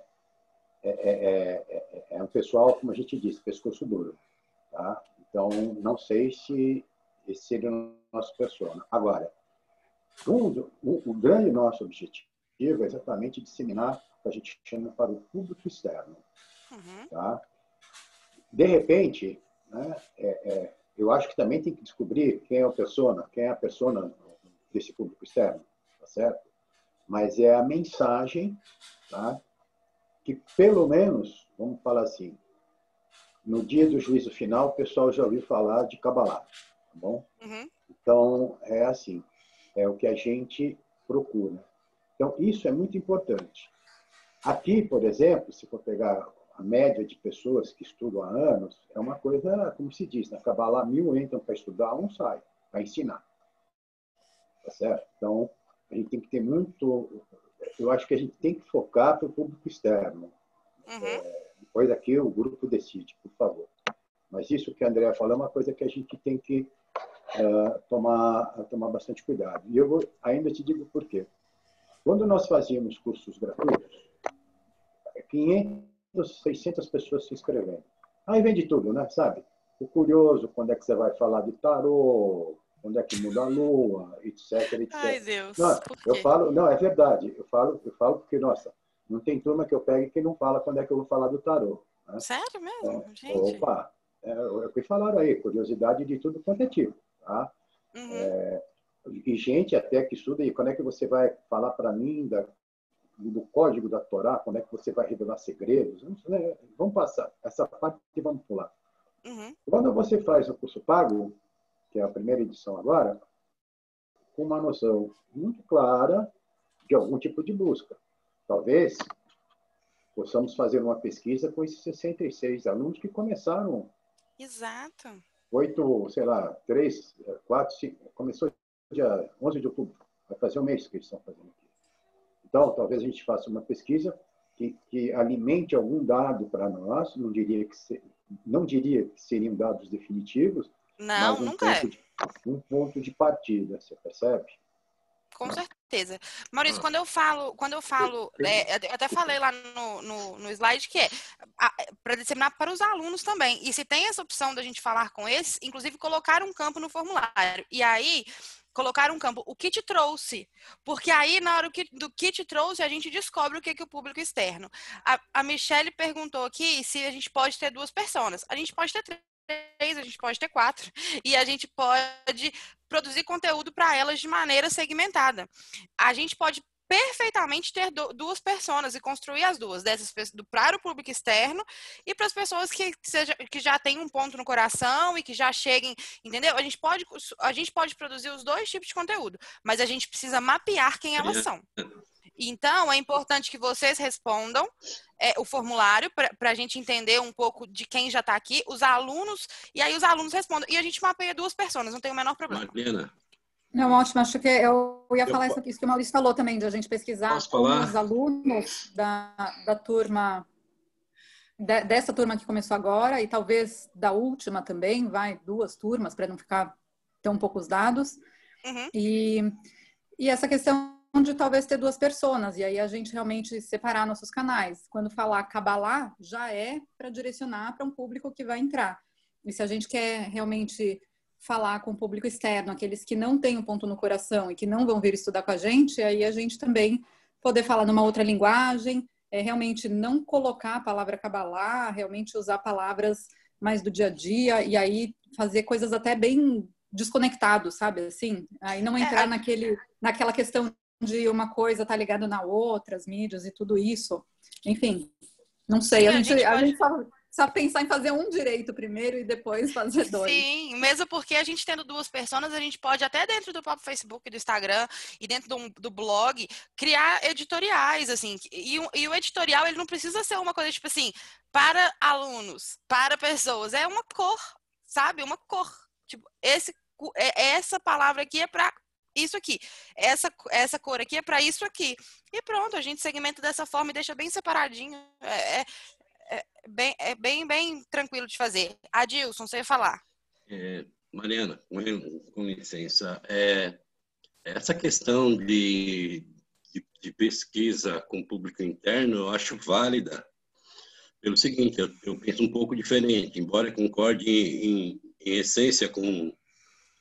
é, é, é, um pessoal, como a gente disse, pescoço duro. Tá? Então, não sei se esse seria o nosso persona. Agora, um, o, o grande nosso objetivo é exatamente disseminar que a gente chama para o público externo. Uhum. Tá? De repente, né, é, é, eu acho que também tem que descobrir quem é a persona, quem é a persona desse público externo, tá certo? Mas é a mensagem, tá? Que pelo menos, vamos falar assim, no dia do juízo final, o pessoal já ouviu falar de Kabbalah, tá bom? Uhum. Então, é assim, é o que a gente procura. Então, isso é muito importante. Aqui, por exemplo, se for pegar a média de pessoas que estudam há anos é uma coisa, como se diz, né? acabar lá mil entram para estudar, um sai para ensinar. Tá certo? Então, a gente tem que ter muito. Eu acho que a gente tem que focar para o público externo. Uhum. É, depois aqui o grupo decide, por favor. Mas isso que a Andrea falou é uma coisa que a gente tem que uh, tomar, tomar bastante cuidado. E eu vou, ainda te digo por quê. Quando nós fazíamos cursos gratuitos, 500 600 pessoas se inscrevendo. Aí vem de tudo, né? Sabe? O curioso, quando é que você vai falar de tarô, quando é que muda a lua, etc, etc. Ai, Deus. Não, eu falo, não, é verdade. Eu falo, eu falo porque, nossa, não tem turma que eu pegue que não fala quando é que eu vou falar do tarô. Né? Sério mesmo? É, gente? Opa, é, é o que falaram aí, curiosidade de tudo quanto é tipo, tá? Uhum. É, e gente até que estuda, e quando é que você vai falar para mim da do código da Torá, quando é que você vai revelar segredos. Né? Vamos passar essa parte e vamos pular. Uhum. Quando você faz o curso pago, que é a primeira edição agora, com uma noção muito clara de algum tipo de busca. Talvez possamos fazer uma pesquisa com esses 66 alunos que começaram. Exato. Oito, sei lá, três, quatro, cinco, começou dia 11 de outubro. Vai fazer um mês que eles estão fazendo aqui. Então, talvez a gente faça uma pesquisa que, que alimente algum dado para nós, não diria que se, não diria que seriam dados definitivos, não, mas um nunca é. ponto, de, um ponto de partida, você percebe? Com certeza. Maurício, quando eu falo, quando eu falo, é, eu até falei lá no, no, no slide que é para disseminar para os alunos também. E se tem essa opção da gente falar com eles, inclusive colocar um campo no formulário. E aí colocar um campo, o que te trouxe? Porque aí, na hora do que te trouxe, a gente descobre o que é, que o público externo. A, a Michelle perguntou aqui se a gente pode ter duas pessoas. A gente pode ter três, a gente pode ter quatro. E a gente pode produzir conteúdo para elas de maneira segmentada. A gente pode perfeitamente ter duas pessoas e construir as duas, dessas para o público externo e para as pessoas que, seja, que já têm um ponto no coração e que já cheguem, entendeu? A gente, pode, a gente pode produzir os dois tipos de conteúdo, mas a gente precisa mapear quem elas são. Então, é importante que vocês respondam é, o formulário para a gente entender um pouco de quem já está aqui, os alunos, e aí os alunos respondem. E a gente mapeia duas pessoas, não tem o menor problema. Mariana, Não, ótimo. Acho que eu ia Eu falar isso, que o Maurício falou também, de a gente pesquisar os alunos da, da turma, de- dessa turma que começou agora, e talvez da última também, vai, duas turmas, para não ficar tão poucos dados. Uhum. E, e essa questão de talvez ter duas personas, e aí a gente realmente separar nossos canais. Quando falar Kabbalah, já é para direcionar para um público que vai entrar. E se a gente quer realmente falar com o público externo, aqueles que não têm um ponto no coração e que não vão vir estudar com a gente, aí a gente também poder falar numa outra linguagem, é realmente não colocar a palavra Kabbalah, realmente usar palavras mais do dia a dia e aí fazer coisas até bem desconectados, sabe? Assim, aí não entrar É. naquele, naquela questão de uma coisa estar tá ligada na outra, as mídias e tudo isso. Enfim, não sei. Sim, a a gente, gente a pode- gente só, pensar em fazer um direito primeiro e depois fazer dois. Sim, mesmo porque a gente tendo duas pessoas, a gente pode até dentro do próprio Facebook, e do Instagram e dentro do, do blog criar editoriais, assim. E, o- e o editorial ele não precisa ser uma coisa tipo assim para alunos, para pessoas, é uma cor, sabe? Uma cor. Tipo, esse é- essa palavra aqui é para isso aqui. Essa essa cor aqui é para isso aqui. E pronto, a gente segmenta dessa forma e deixa bem separadinho. É, é- é bem, é bem, bem tranquilo de fazer. Adilson, você ia falar. É, Mariana, com, com licença, é, essa questão de, de, de pesquisa com público interno eu acho válida pelo seguinte, eu, eu penso um pouco diferente, embora concorde em, em, em essência com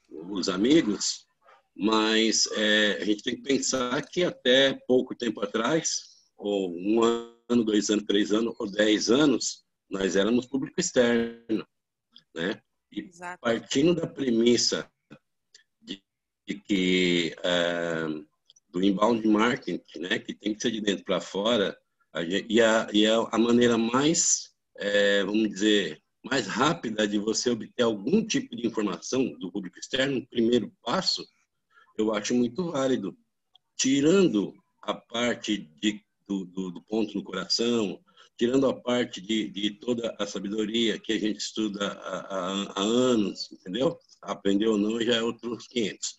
os amigos, mas é, a gente tem que pensar que até pouco tempo atrás, ou um ano, dois anos, três anos, ou dez anos, nós éramos público externo, né? Exato. partindo da premissa de, de que é, do inbound marketing, né, que tem que ser de dentro para fora, a gente, e, a, e a, a maneira mais, é, vamos dizer, mais rápida de você obter algum tipo de informação do público externo, o primeiro passo, eu acho muito válido. Tirando a parte de, do, do, do ponto no coração, tirando a parte de, de, toda a sabedoria que a gente estuda há, há, há, anos, entendeu? Aprendeu ou não já é outros 500.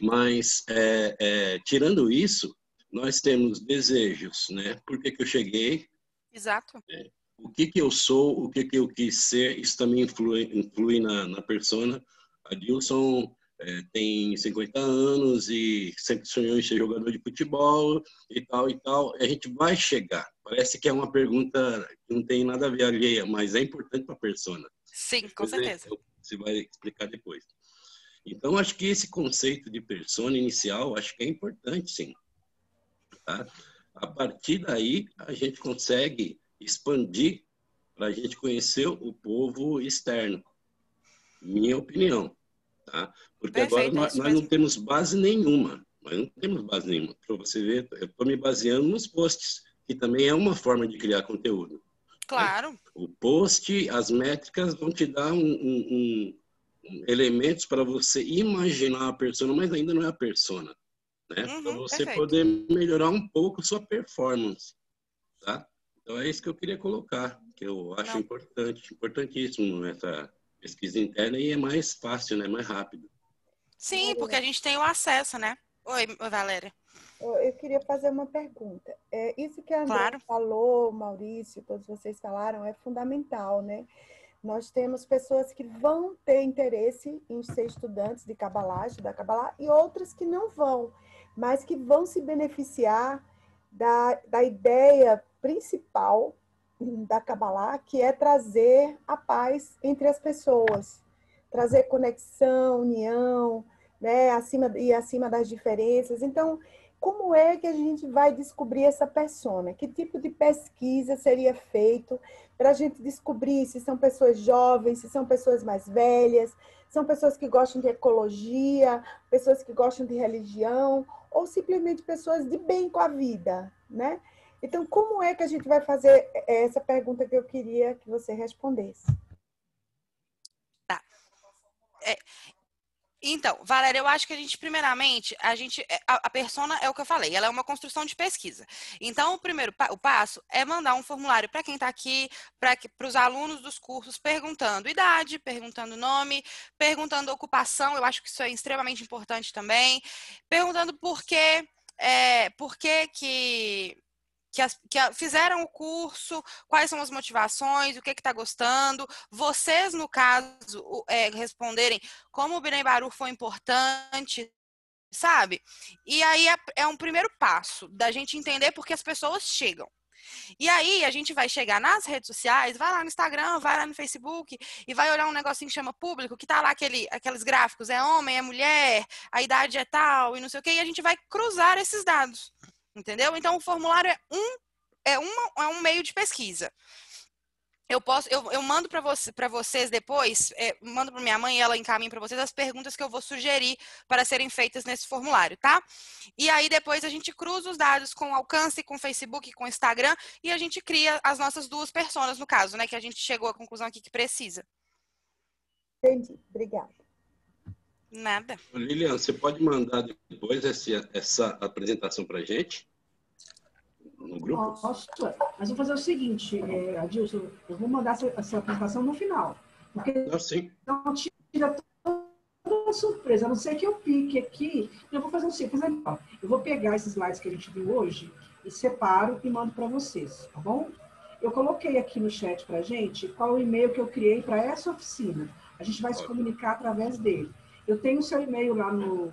Mas, é, é, tirando isso, nós temos desejos, né? Por que, que eu cheguei? Exato. É, o que, que eu sou, o que, que eu quis ser, isso também influi, influi na, na persona. A Dilson é, tem 50 anos e sempre sonhou em ser jogador de futebol e tal e tal. A gente vai chegar. Parece que é uma pergunta que não tem nada a ver alheia, mas é importante para a persona. Sim, com certeza. Você vai explicar depois. Então, acho que esse conceito de persona inicial, acho que é importante, sim. Tá? A partir daí, a gente consegue expandir para a gente conhecer o povo externo. Minha opinião. Tá? Porque Perfeito, agora nós, nós não temos base nenhuma. Nós não temos base nenhuma. Para você ver, eu estou me baseando nos posts, que também é uma forma de criar conteúdo. Claro. Né? O post, as métricas vão te dar um, um, um, elementos para você imaginar a persona, mas ainda não é a persona. Né? Uhum, para você perfeito. poder melhorar um pouco sua performance. Tá? Então é isso que eu queria colocar, que eu acho Não. importante, importantíssimo essa pesquisa interna e é mais fácil, né? mais rápido. Sim, porque a gente tem o acesso, né? Oi, Valéria. Eu queria fazer uma pergunta. É, isso que a André Claro. falou, Maurício, todos vocês falaram, é fundamental, né? Nós temos pessoas que vão ter interesse em ser estudantes de Kabbalah, da Kabbalah, e outras que não vão, mas que vão se beneficiar da, da ideia principal da Kabbalah, que é trazer a paz entre as pessoas, trazer conexão, união, né, acima e acima das diferenças. Então, como é que a gente vai descobrir essa persona? Que tipo de pesquisa seria feito para a gente descobrir se são pessoas jovens, se são pessoas mais velhas, são pessoas que gostam de ecologia, pessoas que gostam de religião, ou simplesmente pessoas de bem com a vida, né? Então, como é que a gente vai fazer essa pergunta que eu queria que você respondesse? Então, Valéria, eu acho que a gente, primeiramente, a gente, é, a, a persona é o que eu falei, ela é uma construção de pesquisa. Então, o primeiro pa, o passo é mandar um formulário para quem está aqui, para os alunos dos cursos, perguntando idade, perguntando nome, perguntando ocupação, eu acho que isso é extremamente importante também, perguntando por que, é, por que que que, as, que fizeram o curso, quais são as motivações, o que está gostando. Vocês, no caso, é, responderem como o Birem Baru foi importante, sabe? E aí é, é um primeiro passo da gente entender porque as pessoas chegam. E aí a gente vai chegar nas redes sociais, vai lá no Instagram, vai lá no Facebook e vai olhar um negocinho que chama público, que tá lá aquele, aqueles gráficos, é homem, é mulher, a idade é tal e não sei o quê, e a gente vai cruzar esses dados. Entendeu? Então, o formulário é um, é uma, é um meio de pesquisa. Eu posso, eu, eu mando para você, vocês depois, é, mando para minha mãe e ela encaminha para vocês as perguntas que eu vou sugerir para serem feitas nesse formulário, tá? E aí depois a gente cruza os dados com alcance, com Facebook, com Instagram e a gente cria as nossas duas personas no caso, né? Que a gente chegou à conclusão aqui que precisa. Entendi, obrigada. Nada. Lilian, você pode mandar depois essa, essa apresentação para a gente? No grupo? Posso, mas vou fazer o seguinte, é, Adilson, eu vou mandar essa, essa apresentação no final. Porque Não, sim. Então, tira toda a surpresa. A não ser que eu pique aqui, eu vou fazer o seguinte, eu vou pegar esses slides que a gente viu hoje e separo e mando para vocês, tá bom? Eu coloquei aqui no chat para gente qual o e-mail que eu criei para essa oficina. A gente vai se comunicar através dele. Eu tenho o seu e-mail lá no,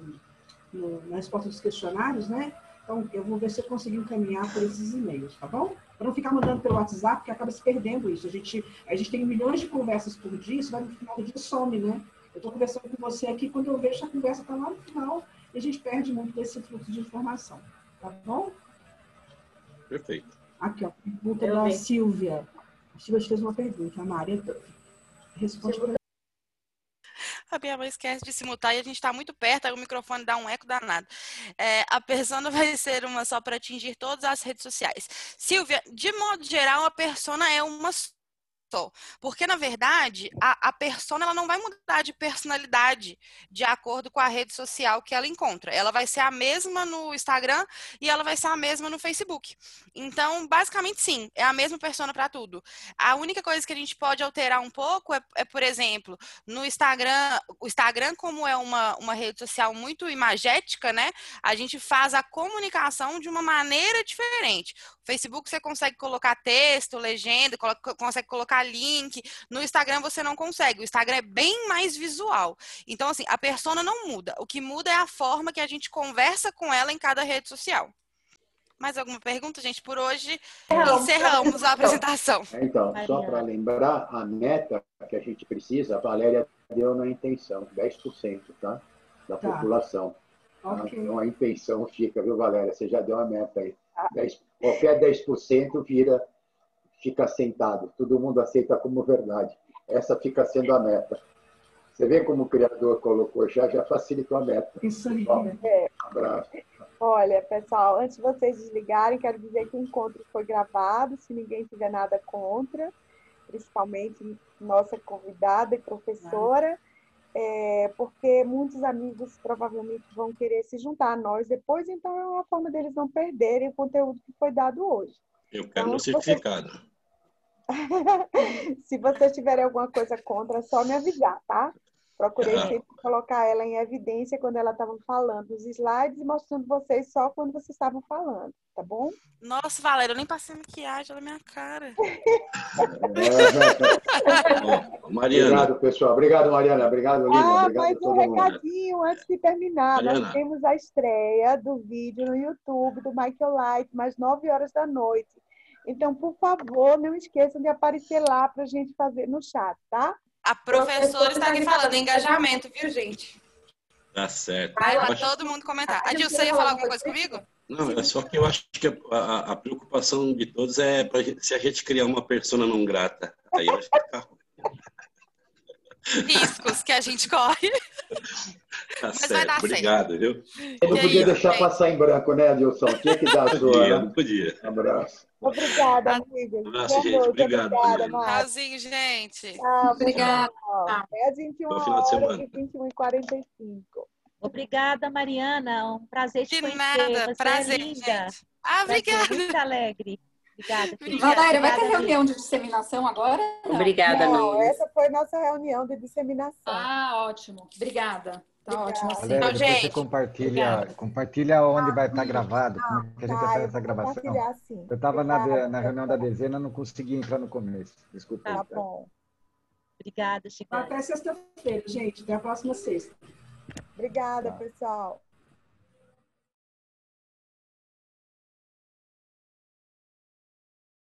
no, na resposta dos questionários, né? Então, eu vou ver se eu consigo encaminhar por esses e-mails, tá bom? Para não ficar mandando pelo WhatsApp, porque acaba se perdendo isso. A gente, a gente tem milhões de conversas por dia, isso vai no final do dia some, né? Eu estou conversando com você aqui, quando eu vejo a conversa está lá no final, e a gente perde muito desse fluxo de informação. Tá bom? Perfeito. Aqui, ó, pergunta eu da vi. Silvia. A Silvia fez uma pergunta, a Maria responde para a minha mãe esquece de se mutar e a gente está muito perto, aí o microfone dá um eco danado. É, a persona vai ser uma só para atingir todas as redes sociais. Silvia, de modo geral, a persona é uma porque, na verdade, a, a persona ela não vai mudar de personalidade de acordo com a rede social que ela encontra. Ela vai ser a mesma no Instagram e ela vai ser a mesma no Facebook. Então, basicamente, sim, é a mesma persona para tudo. A única coisa que a gente pode alterar um pouco é, é, por exemplo, no Instagram, o Instagram, como é uma, uma rede social muito imagética, né? A gente faz a comunicação de uma maneira diferente. O Facebook você consegue colocar texto, legenda, consegue colocar link. No Instagram você não consegue. O Instagram é bem mais visual. Então, assim, a persona não muda. O que muda é a forma que a gente conversa com ela em cada rede social. Mais alguma pergunta, gente? Por hoje, encerramos a apresentação. Então, só para lembrar, a meta que a gente precisa, a Valéria deu na intenção, 10%, tá? Da tá. população. Okay. Então, a intenção fica, viu, Valéria? Você já deu a meta aí. 10, ah. qualquer 10% vira fica sentado, todo mundo aceita como verdade. Essa fica sendo a meta. Você vê como o criador colocou já, já facilitou a meta. Isso aí. É. Um abraço. Olha, pessoal, antes de vocês desligarem, quero dizer que o encontro foi gravado, se ninguém tiver nada contra, principalmente nossa convidada e professora, é, porque muitos amigos provavelmente vão querer se juntar a nós depois, então é uma forma deles não perderem o conteúdo que foi dado hoje. Eu quero então, meu certificado. Você... Se vocês tiverem alguma coisa contra, é só me avisar, tá? Procurei sempre colocar ela em evidência quando ela estava falando os slides e mostrando vocês só quando vocês estavam falando, tá bom? Nossa, Valéria, eu nem passei maquiagem na minha cara. Mariana. Obrigado, pessoal. Obrigado, Mariana. Obrigado, Lívia. Ah, Obrigado mais um recadinho mundo. antes de terminar. Mariana. Nós temos a estreia do vídeo no YouTube do Michael Light, mais 9 horas da noite. Então, por favor, não esqueçam de aparecer lá para a gente fazer no chat, tá? A professora está aqui falando engajamento, viu, gente? Tá certo. Vai lá, acho... todo mundo comentar. Adil, você ia falar alguma coisa comigo? Não, é só que eu acho que a, a, a preocupação de todos é pra, se a gente criar uma persona não grata. Aí vai ficar Riscos que a gente corre. Tá Mas certo. vai dar Obrigado, viu? Eu não podia isso, deixar gente. passar em branco, né, Adilson? Tinha que dar a Não podia, sua. não podia. Um abraço. Obrigada, amigos. Abraço, Boa gente. noite. Obrigado. Tchauzinho, gente. Tchau, Obrigada. pessoal. É às 21 Bom final de semana. horas e 21 e 45. Obrigada, Mariana. Um prazer te De conhecer. nada. Você Prazer, é linda. gente. Ah, Prazer, obrigada. Muito alegre. Obrigada. querida. Valéria, vai ter Obrigada, reunião de disseminação agora? Não. Obrigada, Não, essa foi nossa reunião de disseminação. Ah, ótimo. Obrigada. Tá Obrigada. ótimo assim. Valéria, Então, depois você gente, compartilha, obrigada. compartilha onde vai estar gravado, como é que a gente Tá, fazer essa gravação. sim. Eu estava na, Obrigada, na reunião da dezena, não consegui entrar no começo. Desculpa. Tá tá? bom. Obrigada, Chicane. Até sexta-feira, gente. Até a próxima sexta. Obrigada, Tá. pessoal.